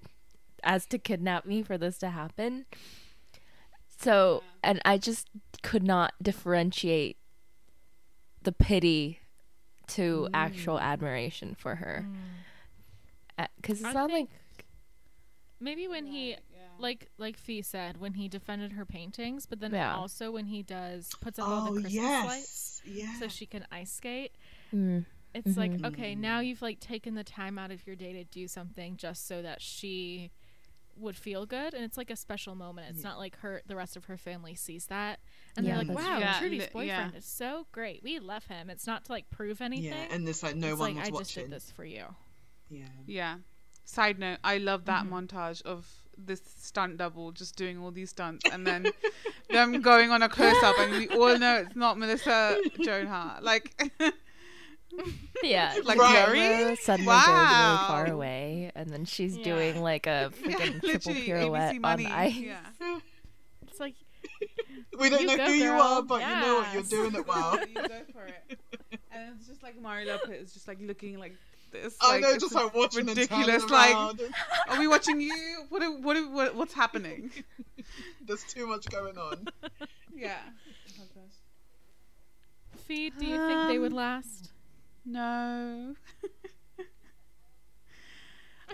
as to kidnap me for this to happen. So, and I just could not differentiate the pity to actual admiration for her. Because it's I not like maybe when he like like Fee said when he defended her paintings, but then Yeah. also when he does puts up all oh the Christmas lights. Yeah. so she can ice skate. mm, It's like Mhm. okay, now you've like taken the time out of your day to do something just so that she would feel good, and it's like a special moment. It's Yeah. not like her the rest of her family sees that and Yeah, they're like, "Wow, Yeah, Trudy's li- boyfriend yeah. is so great. We love him." It's not to like prove anything. yeah, and this like no it's one like was I just did this for you. Yeah. Yeah. Side note: I love that Mhm. montage of this stunt double just doing all these stunts, and then them going on a close up, and we all know it's not Melissa Joan Hart. Like, yeah, Like Right. blurry? camera suddenly goes really far away, and then she's Yeah. doing like a yeah, triple pirouette ABC on money. ice. Yeah. It's like We don't know go, who you girl. are, but you know what you're doing it well. you go for it. And it's just like Mario Lopez, is just like looking like this. I like, know, just like watching ridiculous. and Like, are we watching you? What? are- What? are- what what's happening? There's too much going on. Yeah. Feed. do you think they would Um, last? No.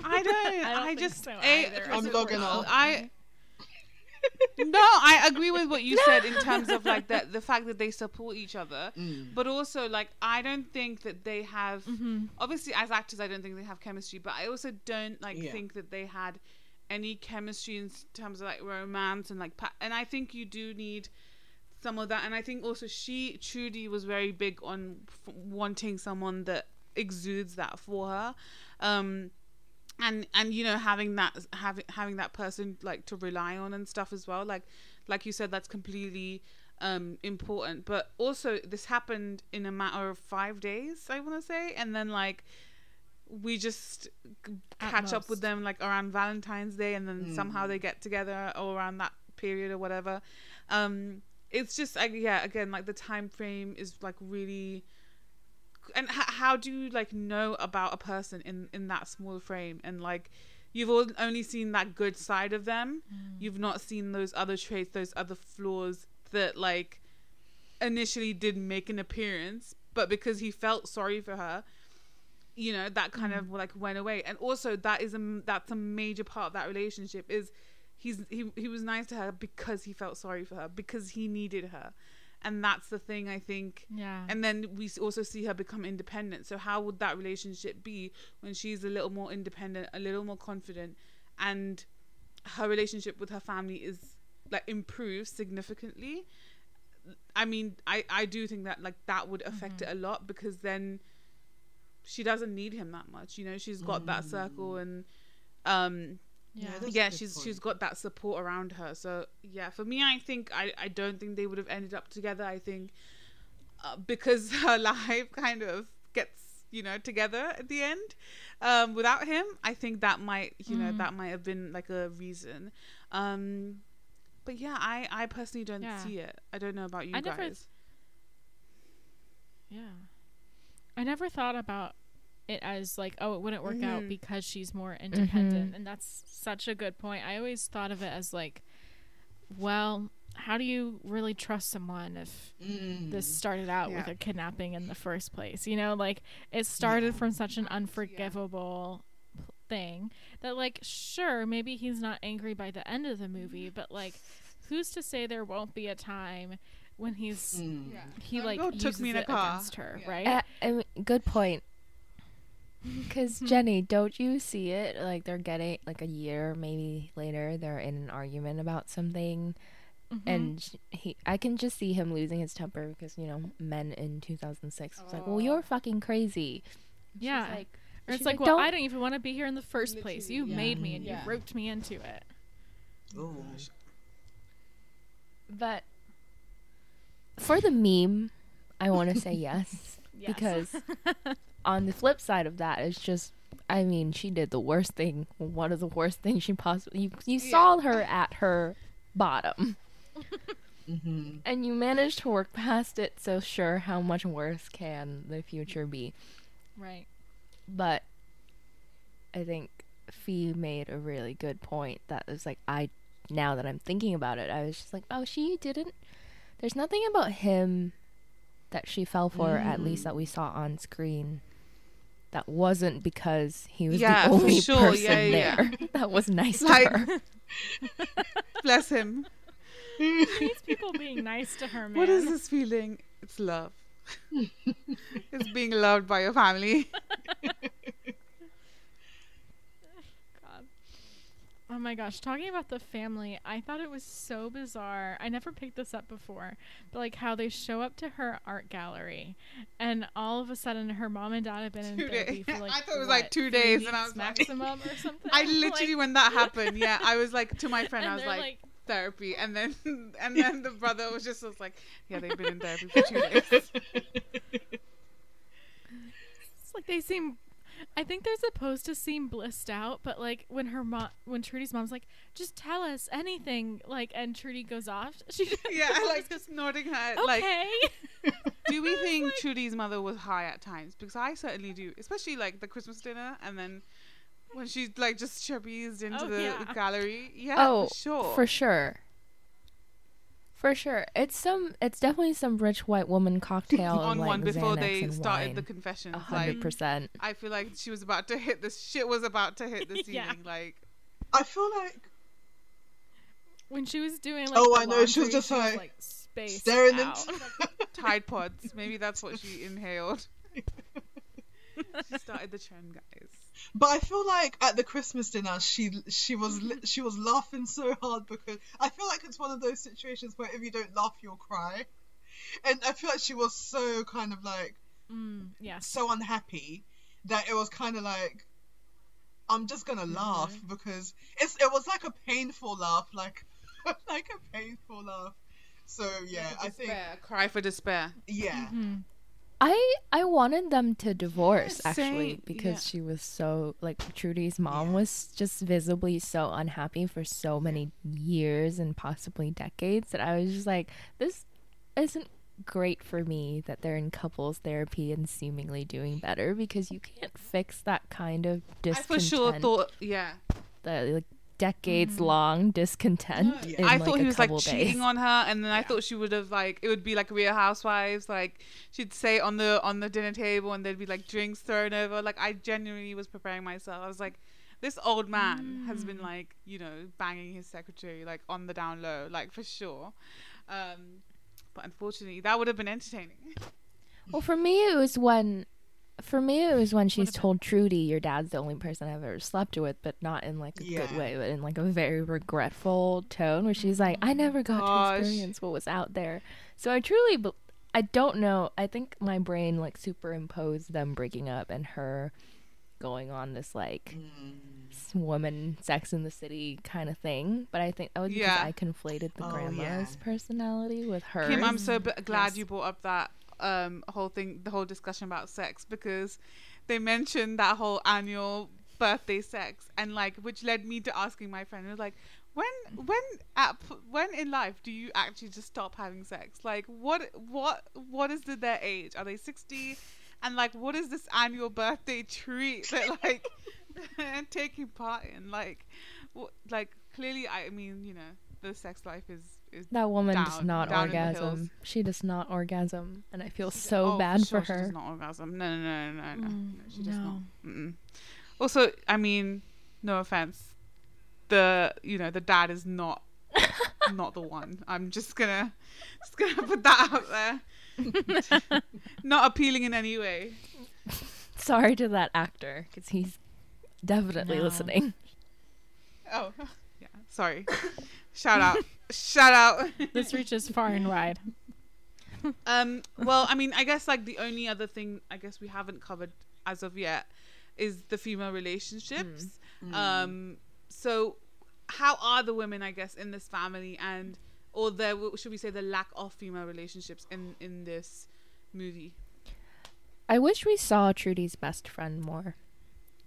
I don't. I, I don't think just. so either. I'm first- logging off. I. no, I agree with what you said in terms of like the the fact that they support each other, Mm. but also like I don't think that they have. Mm-hmm. Obviously, as actors, I don't think they have chemistry, but I also don't like Yeah. think that they had any chemistry in terms of like romance and like. Pa- and I think you do need some of that, and I think also she Trudy was very big on f- wanting someone that exudes that for her. Um, and and you know having that having having that person like to rely on and stuff as well like like you said that's completely um important but also this happened in a matter of five days i want to say and then like we just At catch up with them like around valentine's day and then somehow Mm. they get together or around that period or whatever um it's just like yeah again like the time frame is like really and h- how do you like know about a person in in that small frame? And like you've all only seen that good side of them. Mm. You've not seen those other traits those other flaws that like initially did make an appearance but because he felt sorry for her you know that kind of mm. like went away. And also that is a that's a major part of that relationship is he's he, he was nice to her because he felt sorry for her because he needed her and that's the thing i think Yeah. and then we also see her become independent so how would that relationship be when she's a little more independent a little more confident and her relationship with her family is like improve significantly, I mean, I I do think that like that would affect Mm-hmm. it a lot because then she doesn't need him that much. You know, she's got that circle and um Yeah. Yeah, she's point. she's got that support around her. So yeah, for me, I think I I don't think they would have ended up together. I think uh, because her life kind of gets you know together at the end um, without him. I think that might you know Mm. that might have been like a reason. Um, but yeah, I I personally don't Yeah. see it. I don't know about you I never- guys. Yeah. I never thought about it as like, oh, it wouldn't work out Mhm. because she's more independent. Mhm. And that's such a good point. I always thought of it as like, well, how do you really trust someone if Mm. this started out with a kidnapping in the first place? You know, like it started Yeah. from such an unforgivable thing that like sure maybe he's not angry by the end of the movie but like who's to say there won't be a time when he's Mm. he That like girl took uses me in a it car. against her, Yeah. right? Uh, I mean, good point. Because Jenny, don't you see it? Like they're getting like a year, maybe later, they're in an argument about something, Mhm. and he, I can just see him losing his temper because you know, men in 2006 was like, "Well, Oh. you're fucking crazy." She's yeah, like, or it's like, like, well, "Don't- I don't even want to be here in the first place. You yeah. made me and Yeah. you roped me into it. Ooh. but for the meme, I want to say yes Yes. because on the flip side of that, it's just. I mean, she did the worst thing. One of the worst things she possibly. You, you Yeah. saw her at her bottom. Mm-hmm. And you managed to work past it, so sure, how much worse can the future be? right. But I think Fee made a really good point that was like, I, now that I'm thinking about it, I was just like, oh, she didn't, there's nothing about him that she fell for, at least Mm. that we saw on screen, that wasn't because he was Yeah, the only sure. person Yeah, yeah, there that was nice Like- to her. Bless him. These people being nice to her, man. What is this feeling? It's love. it's being loved by your family. God. Oh my gosh, talking about the family, I thought it was so bizarre. I never picked this up before, but like how they show up to her art gallery, and all of a sudden her mom and dad have been in therapy days. for like I thought it was, like, two days, and I was like- maximum or something. I literally, Like- when that happened, yeah, I was like to my friend, I was they're like, therapy, and then and then the brother was just was like, yeah, they've been in therapy for two days. It's like they seem. I think they're supposed to seem blissed out, but like when her mom, when Trudy's mom's like, "Just tell us anything," like, and Trudy goes off. She Yeah, I like just nodding her. head, Like, okay. do we think Trudy's mother was high at times? Because I certainly do, especially like the Christmas dinner, and then when she like just chubbies into Oh, the yeah. gallery. Yeah, Oh, for sure. For sure. For sure. It's some it's definitely some rich white woman cocktail on like, one before Xanax they started wine. the confessions. A hundred percent. I feel like she was about to hit this. Shit was about to hit the Yeah. ceiling. Like, I feel like when she was doing like Oh, the I know, she was laundry, just, like, like spaced staring out. into Tide Pods. Maybe that's what she inhaled. she started the trend, guys. But I feel like at the Christmas dinner, she she was she was laughing so hard because I feel like it's one of those situations where if you don't laugh, you'll cry, and I feel like she was so kind of like Mm, yes. so unhappy that it was kind of like I'm just gonna laugh Mm-hmm. because it's it was like a painful laugh, like like a painful laugh. So yeah, I think Cry for despair. yeah. Mhm. I I wanted them to divorce Yeah, actually same. because Yeah. she was so like Trudy's mom Yeah. was just visibly so unhappy for so many years and possibly decades that I was just like this isn't great for me that they're in couples therapy and seemingly doing better because you can't fix that kind of discontent. I for sure thought, yeah. the like decades long discontent Yeah. in, I like, thought a he was like couple cheating on her, and then I thought she would have like it would be like Real Housewives, like she'd say on the on the dinner table, and there'd be like drinks thrown over. Like I genuinely was preparing myself. I was like, this old man has been like you know banging his secretary like on the down low, like for sure. Um, but unfortunately, that would have been entertaining. Well, for me, it was when For me, it was when she's about- told Trudy, "Your dad's the only person I've ever slept with," but not in like a good way, but in like a very regretful tone, where she's like, "I never got Gosh. to experience what was out there." So I truly, be- I don't know. I think my brain like superimposed them breaking up and her going on this like Mm. woman Sex in the City kind of thing. But I think that was because I conflated the Oh, grandma's yeah. personality with her. Kim, I'm so b- glad Yes. you brought up that um whole thing, the whole discussion about sex, because they mentioned that whole annual birthday sex, and like, which led me to asking my friend, was like, when, when, at, when in life do you actually just stop having sex? Like, what, what, what is the, their age? Are they sixty? And like, what is this annual birthday treat that like taking part in? Like, wh- like clearly, I mean, you know, the sex life is That woman does not down in the orgasm. She does not orgasm, and I feel She- so oh, bad sure for She her. does not orgasm. No, no, no, no, no. no. Mm, no she does not. Mm-mm. Also, I mean, no offense, the you know the dad is not not the one. I'm just gonna just gonna put that out there. not appealing in any way. Sorry to that actor because he's definitely No. listening. Oh, yeah. Sorry. Shout out. Shout out. This reaches far and wide. Um, well, I mean, I guess like the only other thing I guess we haven't covered as of yet is the female relationships. Mm. Um, so how are the women, I guess, in this family, and or the should we say the lack of female relationships in in this movie? I wish we saw Trudy's best friend more.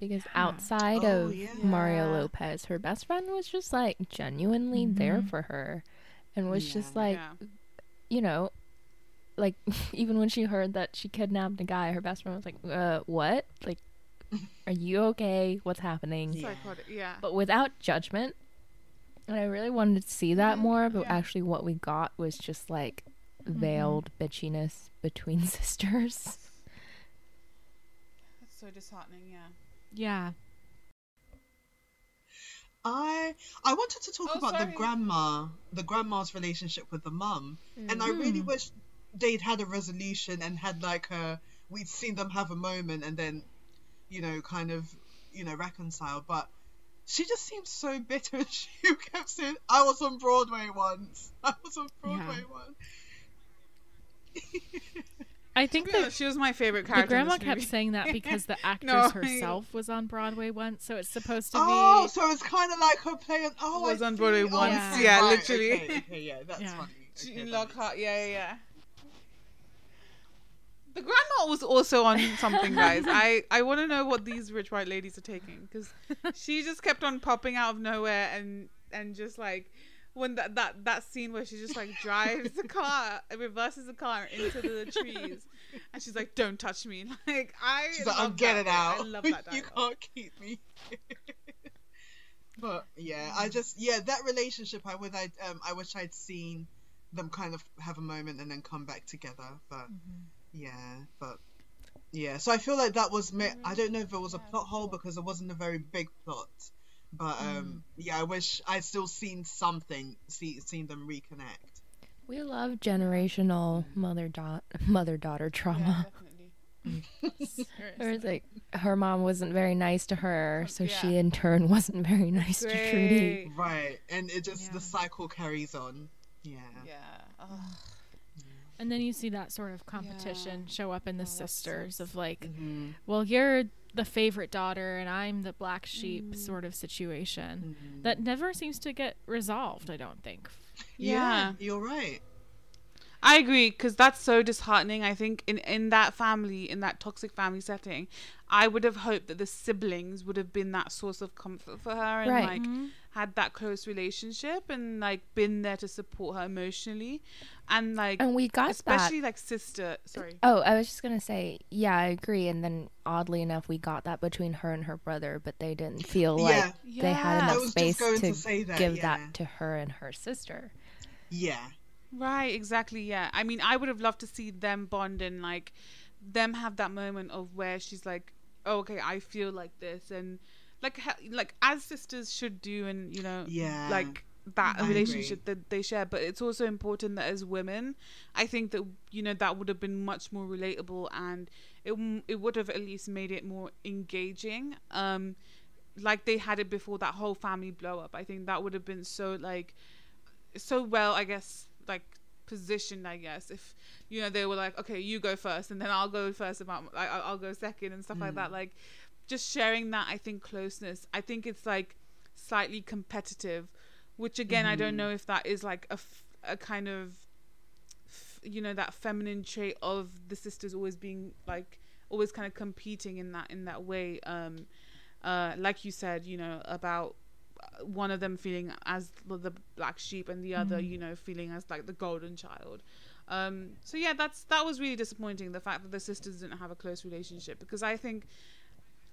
Because outside Oh, of yeah. Mario Lopez, her best friend was just like genuinely there Mhm. for her and was just like, yeah. you know, like even when she heard that she kidnapped a guy, her best friend was like, uh, what? Like, are you okay? What's happening? Yeah. Yeah. But without judgment. And I really wanted to see that Mhm, more, but yeah. actually, what we got was just like Mm-hmm. veiled bitchiness between sisters. That's so disheartening. Yeah. Yeah. I I wanted to talk Oh, about sorry. the grandma, the grandma's relationship with the mum, and I really Mm. wish they'd had a resolution and had like a we'd seen them have a moment and then, you know, kind of, you know, reconcile. But she just seems so bitter. She kept saying, "I was on Broadway once. I was on Broadway once." I think that she was my favorite the character. in grandma this kept movie. saying that because the actress No, herself was on Broadway once, so it's supposed to be. Oh, so it's kind of like her playing. Oh, Was I on Broadway see. Oh, once, I see. yeah, Right, literally. Okay, okay, yeah, that's Yeah. funny. Okay, June that Lockhart, yeah, yeah, yeah. The grandma was also on something, guys. I I want to know what these rich white ladies are taking because she just kept on popping out of nowhere and and just like when that that that scene where she just like drives the car, reverses the car into the trees, and she's like, "Don't touch me!" Like i she's like, i'm getting out. I love that you can't keep me. but yeah, I mm. just yeah that relationship. I would I um I wish I'd seen them kind of have a moment and then come back together. But mm-hmm. yeah, but yeah. So I feel like that was ma- I mm-hmm. don't know if it was a plot hole because it wasn't a very big plot. But um yeah, I wish I'd still seen something, see seen them reconnect. We love generational mother da- mother daughter Yeah, trauma. definitely. Or it's like her mom wasn't very nice to her, so she in turn wasn't very nice to Trudy. Right, and it just Yeah. the cycle carries on. Yeah. Yeah. Oh. And then you see that sort of competition show up in the Oh, sisters of like, Mm-hmm. well, you're the favorite daughter and I'm the black sheep Mm. sort of situation Mm-hmm. that never seems to get resolved, I don't think. Yeah. you're right. I agree because that's so disheartening. I think in in that family, in that toxic family setting, I would have hoped that the siblings would have been that source of comfort for her and Right. like mm-hmm. had that close relationship and like been there to support her emotionally, and like And we got especially that. like sister. Sorry. Oh, I was just gonna say, yeah, I agree. And then oddly enough, we got that between her and her brother, but they didn't feel like Yeah. they had enough I was just space to, to say that, give yeah. that to her and her sister. Yeah. Right, exactly. Yeah. I mean, I would have loved to see them bond and like them have that moment of where she's like, oh, "Okay, I feel like this," and like like as sisters should do, and you know, Yeah. like that I relationship that they share. But it's also important that as women, I think that you know that would have been much more relatable and it it would have at least made it more engaging. Um, like they had it before that whole family blow up. I think that would have been so like so well, I guess, like positioned. I guess if you know they were like, okay, you go first, and then I'll go first about like I'll go second and stuff like that. Like just sharing that, I think closeness. I think it's like slightly competitive, which again I don't know if that is like a f- a kind of f- you know that feminine trait of the sisters always being like always kind of competing in that in that way um uh like you said you know about one of them feeling as the the black sheep and the other you know feeling as like the golden child um so yeah that's that was really disappointing the fact that the sisters didn't have a close relationship because i think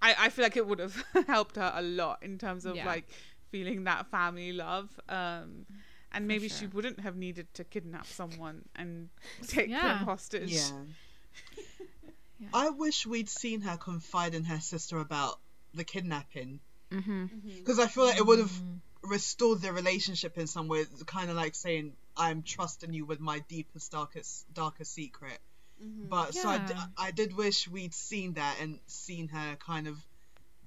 i i feel like it would have helped her a lot in terms of Yeah. like feeling that family love um and maybe she wouldn't have needed to kidnap someone and take Yeah. them hostage Yeah. Yeah. I wish we'd seen her confide in her sister about the kidnapping Mm-hmm. because I feel like it would have restored their relationship in some way, kind of like saying, "I'm trusting you with my deepest, darkest, darkest secret." But so I, d- Yeah. I did wish we'd seen that and seen her kind of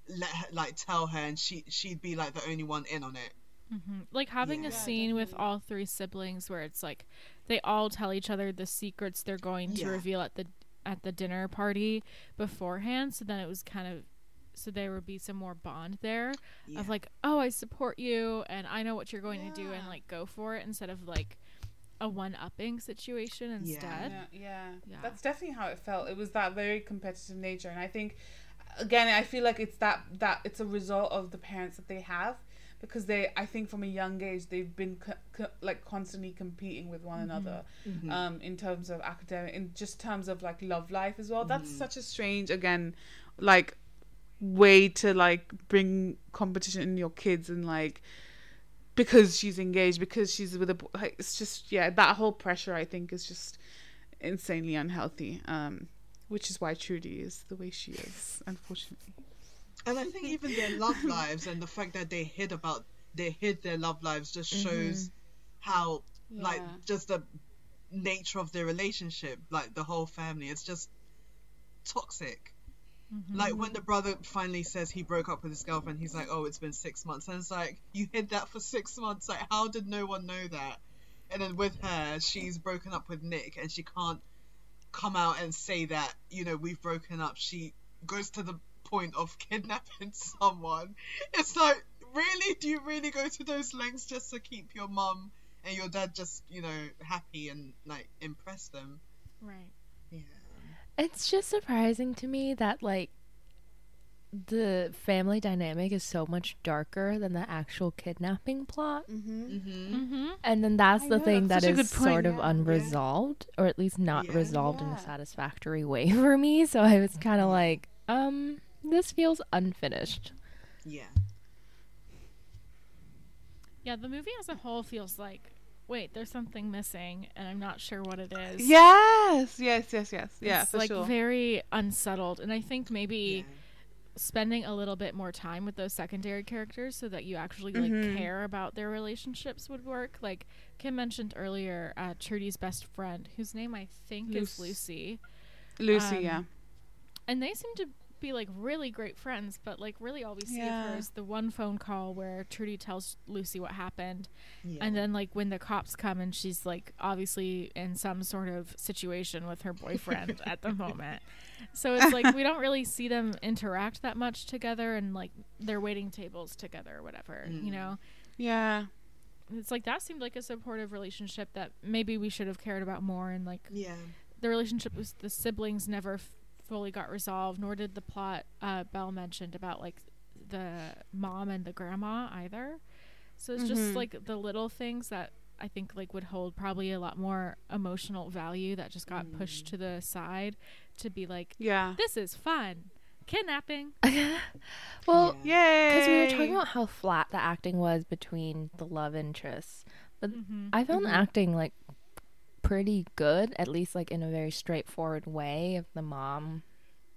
let her like tell her, and she she'd be like the only one in on it. hmm Like having Yeah. a Yeah, scene with all three siblings where it's like they all tell each other the secrets they're going to Yeah. reveal at the at the dinner party beforehand. So then it was kind of so there would be some more bond there Yeah. of like, oh, I support you and I know what you're going to do and like go for it instead of like a one upping situation instead. Yeah, yeah, Yeah. That's definitely how it felt. It was that very competitive nature, and I think, again, I feel like it's that that it's a result of the parents that they have, because they, I think, from a young age, they've been co- co- like constantly competing with one another, Mhm. um, in terms of academic, in just terms of like love life as well. That's such a strange, again, like way to like bring competition in your kids and like because she's engaged because she's with a bo- like it's just yeah that whole pressure i think is just insanely unhealthy um which is why trudy is the way she is unfortunately And I think even their love lives and the fact that they hid about they hid their love lives just shows how like just the nature of their relationship, like the whole family. It's just toxic. Mm-hmm. Like when the brother finally says he broke up with his girlfriend, he's like, "Oh, it's been six months," and it's like you hid that for six months. Like, how did no one know that? And then with her, she's broken up with Nick, and she can't come out and say that you know we've broken up. She goes to the point of kidnapping someone. It's like, really? Do you really go to those lengths just to keep your mum and your dad just you know happy and like impress them? Right. Yeah. It's just surprising to me that like the family dynamic is so much darker than the actual kidnapping plot. mm-hmm. Mm-hmm. Mm-hmm. And then that's I the know, thing that's that such a is good point, sort of yeah, yeah. unresolved, or at least not Yeah. resolved in a satisfactory way for me. So I was kind of like, um, this feels unfinished. Yeah. Yeah, the movie as a whole feels like, wait, there's something missing, and I'm not sure what it is. yes yes yes yes yeah it's like sure very unsettled, and I think maybe Yeah. spending a little bit more time with those secondary characters so that you actually like Mhm. care about their relationships would work. Like Kim mentioned earlier, uh, Trudy's best friend, whose name I think is Lucy, lucy Um, yeah and they seem to be like really great friends. But like really, all we see of Yeah. her is the one phone call where Trudy tells Lucy what happened, Yeah. and then like when the cops come and she's like obviously in some sort of situation with her boyfriend at the moment. So it's like we don't really see them interact that much together and like they're waiting tables together or whatever, you Mm. know. yeah It's like that seemed like a supportive relationship that maybe we should have cared about more and like yeah. the relationship with the siblings never f- fully got resolved nor did the plot uh Belle mentioned about like the mom and the grandma either. So it's just Mhm. like the little things that I think like would hold probably a lot more emotional value that just got pushed to the side to be like yeah this is fun. Kidnapping. Well, Yeah. yay because we were talking about how flat the acting was between the love interests, but Mm-hmm. I found the Mhm. acting like pretty good, at least like in a very straightforward way of the mom,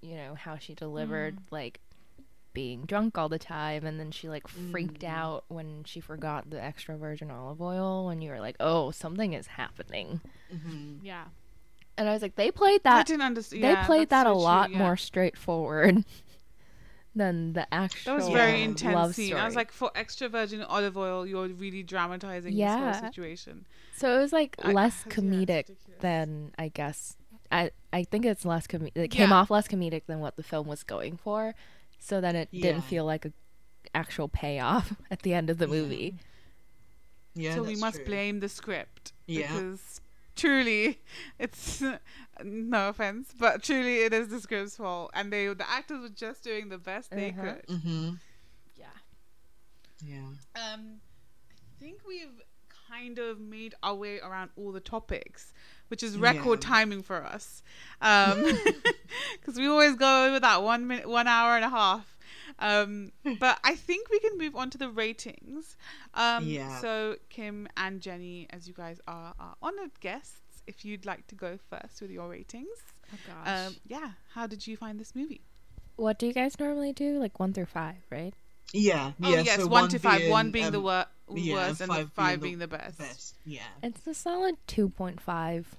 you know, how she delivered like being drunk all the time and then she like freaked Mm. out when she forgot the extra virgin olive oil when you were like, "Oh, something is happening." Mhm. Yeah. And I was like, they played that I didn't understand. They played that a lot more straightforward than the actual. That was very Yeah. intense love scene. I was like, for extra virgin olive oil, you're really dramatizing this whole situation. So it was like I- less comedic ridiculous. than I guess. I I think it's less com- It came Yeah. off less comedic than what the film was going for, so then it Yeah. didn't feel like a actual payoff at the end of the movie. Yeah, so we must true. blame the script Yeah. because truly, it's no offense, but truly it is the script's fault, and they the actors were just doing the best they Uh-huh. could. Mm-hmm. Yeah. Yeah. Um, I think we've kind of made our way around all the topics, which is record Yeah. timing for us. Um, because we always go over that one minute, one hour and a half. Um, but I think we can move on to the ratings. Um, Yeah. So Kim and Jenny, as you guys are, are honored guests, if you'd like to go first with your ratings, Oh gosh. um, yeah. How did you find this movie? What do you guys normally do? Like one through five, right? Yeah. Oh yeah. yes, so one, to five. One being um, the wor- yeah, worst, and the five five being being the best. best. Yeah. It's a solid two point five.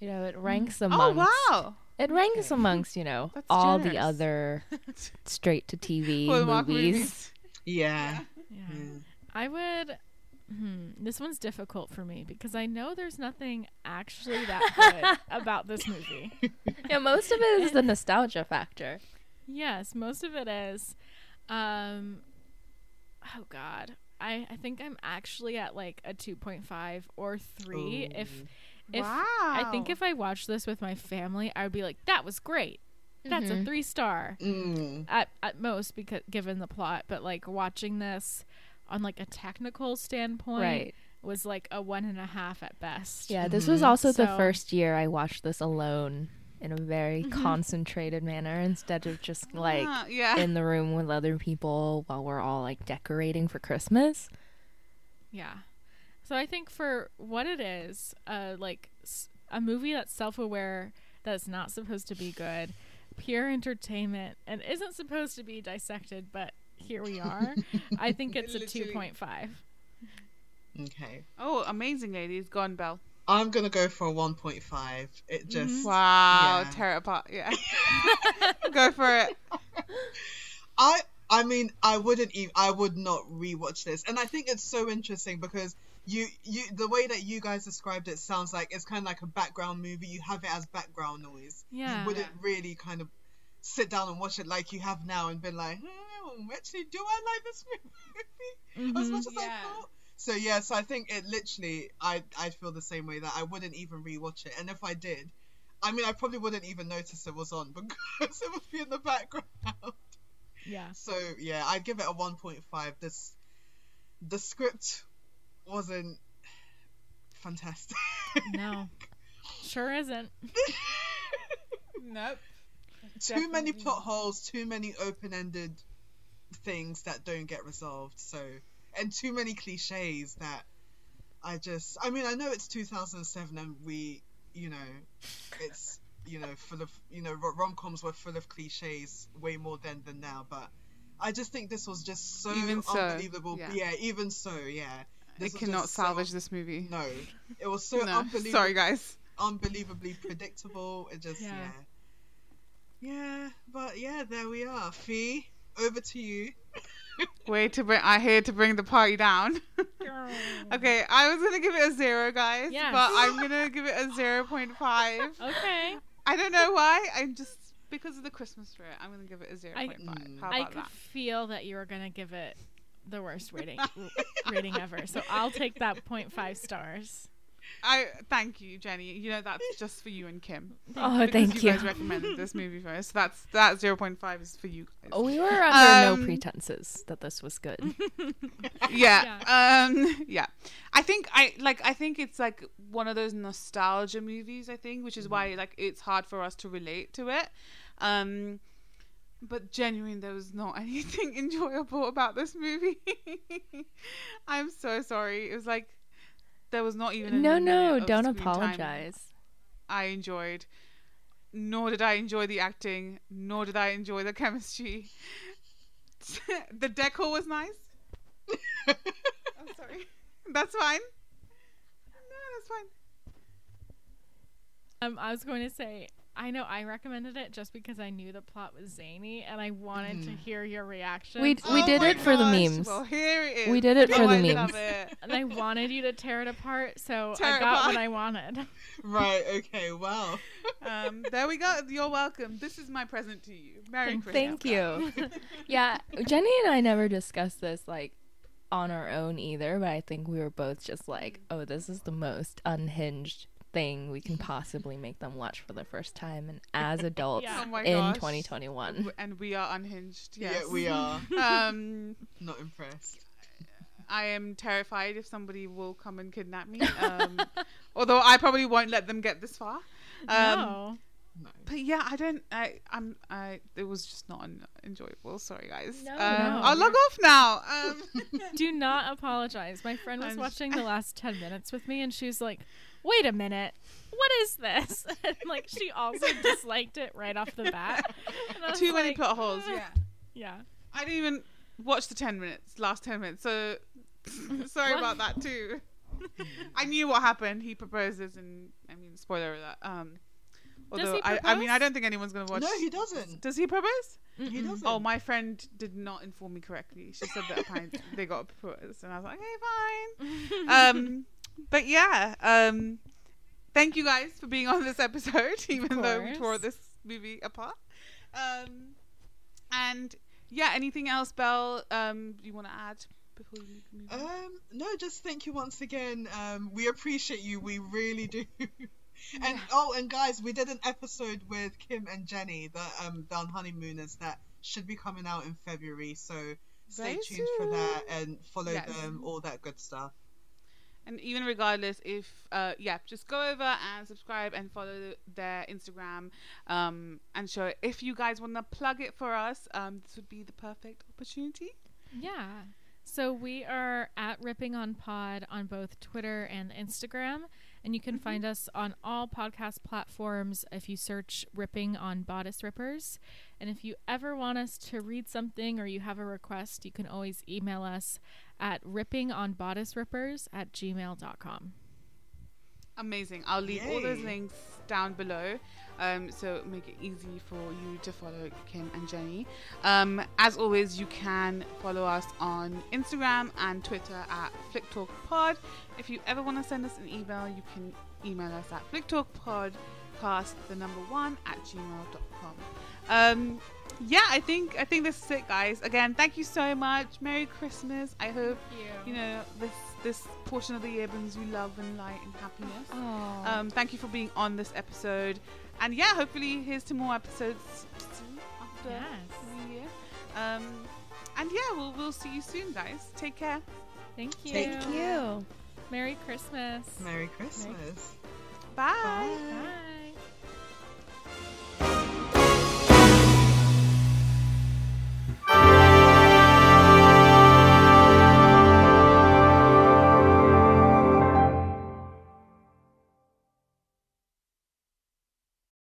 You know, it ranks Oh amongst. wow! It ranks Okay. amongst you know That's all the other straight to TV Hallmark movies. Yeah. yeah. yeah. I would. Hmm, this one's difficult for me because I know there's nothing actually that good about this movie. Yeah, most of it is the nostalgia factor. Yes, most of it is. Um, oh God, I I think I'm actually at like a two point five or three. Ooh. if wow! I think if I watched this with my family, I would be like, that was great. That's a Mhm. three star Mm. at at most because given the plot. But like watching this on like a technical standpoint Right. was like a one and a half at best. Yeah, this was Mhm. also the first year I watched this alone in a very concentrated manner instead of just like Ah, yeah. in the room with other people while we're all like decorating for Christmas. Yeah. So I think for what it is, uh, like s- a movie that's self-aware, that's not supposed to be good, pure entertainment, and isn't supposed to be dissected, but here we are. I think it's a two point five. Okay. oh, amazing, ladies! Gone, Belle. I'm gonna go for a 1.5. It just. Wow, Yeah. tear it apart. Yeah. Go for it. I I mean I wouldn't even I would not rewatch this, and I think it's so interesting because you you the way that you guys described it sounds like it's kind of like a background movie. You have it as background noise. Yeah. You wouldn't really kind of sit down and watch it like you have now and been like, hmm, actually, do I like this movie as Mhm. much as I thought? So yeah, so I think it literally I I feel the same way that I wouldn't even rewatch it, and if I did. I mean, I probably wouldn't even notice it was on because it would be in the background. Yeah. So yeah, I'd give it a 1.5. This the script wasn't fantastic. No. Sure isn't. Nope. too many Definitely plot not. holes, too many open-ended things that don't get resolved. So and too many cliches that I just I mean, I know it's 2007 and we, you know, it's you know, full of you know, rom coms were full of cliches way more then than now, but I just think this was just so so, unbelievable. yeah. even so, yeah. This It cannot just so- salvage this movie. No, it was so No. unbelievable, Sorry, guys. unbelievably predictable. It just yeah. Yeah. yeah, but yeah, there we are. Fee, over to you. Way to bring. I here to bring the party down. okay, I was gonna give it a zero, guys. Yes. But I'm gonna give it a zero point five. Okay. I don't know why. I'm just because of the Christmas spirit. I'm gonna give it a zero I- point five. Mm. How I could that? feel that you were gonna give it the worst rating rating ever. So I'll take that 0.5 stars. I thank you, Jenny. You know that's just for you and Kim. Oh, Because thank you you. guys recommended this movie first. So that's that zero point five is for you guys. We were under Um, no pretenses that this was good. yeah. Um yeah. I think I like I think it's like one of those nostalgia movies, I think, which is why like it's hard for us to relate to it. Um but genuinely there was not anything enjoyable about this movie. I'm so sorry. It was like there was not even a No, no, don't apologize. I enjoyed. Nor did I enjoy the acting, nor did I enjoy the chemistry. the decor was nice. I'm sorry. That's fine. No, that's fine. Um, I was going to say, I know I recommended it just because I knew the plot was zany, and I wanted to Mhm. hear your reaction. We- we Oh did my it for the memes. Well, here it is. We did it Oh, for the I memes. and I wanted you to tear it apart, so Tear I got apart. what I wanted. Right. Okay. Wow. Um, there we go. You're welcome. This is my present to you. Merry Christmas. Thank you. yeah, Jenny and I never discussed this like on our own either, but I think we were both just like, oh, this is the most unhinged thing we can possibly make them watch for the first time and as adults Yeah. Oh in gosh. 2021. And we are unhinged. Yes. Yeah, we are Um, not impressed. I am terrified if somebody will come and kidnap me. Um, although I probably won't let them get this far. Um, no. No. But yeah, I don't. I I'm. I. It was just not en- enjoyable. Sorry, guys. No, um, no. I'll log off now. Um, Do not apologize. My friend was I'm just- watching the last 10 minutes with me, and she was like, wait a minute. What is this? And like, she also disliked it right off the bat. And I was too many like, plot holes. "Ah." Yeah. Yeah. I didn't even watch the ten minutes. Last ten minutes. So sorry about that too. I knew what happened. He proposes, and I mean, spoiler alert. Um, Does although he I, I mean, I propose? don't think anyone's gonna watch. No, he doesn't. Does he propose? He Mm-mm. doesn't. Oh, my friend did not inform me correctly. She said that apparently they got proposed, and I was like, okay, fine. Um, but yeah, um, thank you guys for being on this episode, even though we tore this movie apart. Um, and yeah, anything else, Belle? Um, you want to add before you move? Um, no, just thank you once again. Um, we appreciate you. We really do. and oh, and guys, we did an episode with Kim and Jenny, the um, the honeymooners that should be coming out in February. So stay Very tuned for that and follow Yes. them, all that good stuff. And even regardless, if uh, yeah, just go over and subscribe and follow their Instagram um, and show it. If you guys want to plug it for us, um, this would be the perfect opportunity. Yeah. So we are at Ripping on Pod on both Twitter and Instagram. And you can mm-hmm. find us on all podcast platforms if you search Ripping on Bodice Rippers. And if you ever want us to read something or you have a request, you can always email us at rippingonbodicerippers at gmail.com. Amazing. I'll leave all those links down below, um, so make it easy for you to follow Kim and Jenny. Um, as always, you can follow us on Instagram and Twitter at FlickTalkPod. If you ever want to send us an email, you can email us at FlickTalkPodcast, the number one, at gmail.com. Um, yeah, I think I think this is it, guys. Again, thank you so much. Merry Christmas. I hope you know this this portion of the year brings you love and light and happiness. Um, thank you for being on this episode, and yeah, hopefully here's to more episodes soon after Yes. the new year. Um, and yeah, we'll we'll see you soon, guys. Take care. Thank you. Thank you. Merry Christmas. Merry Christmas. Bye. Bye.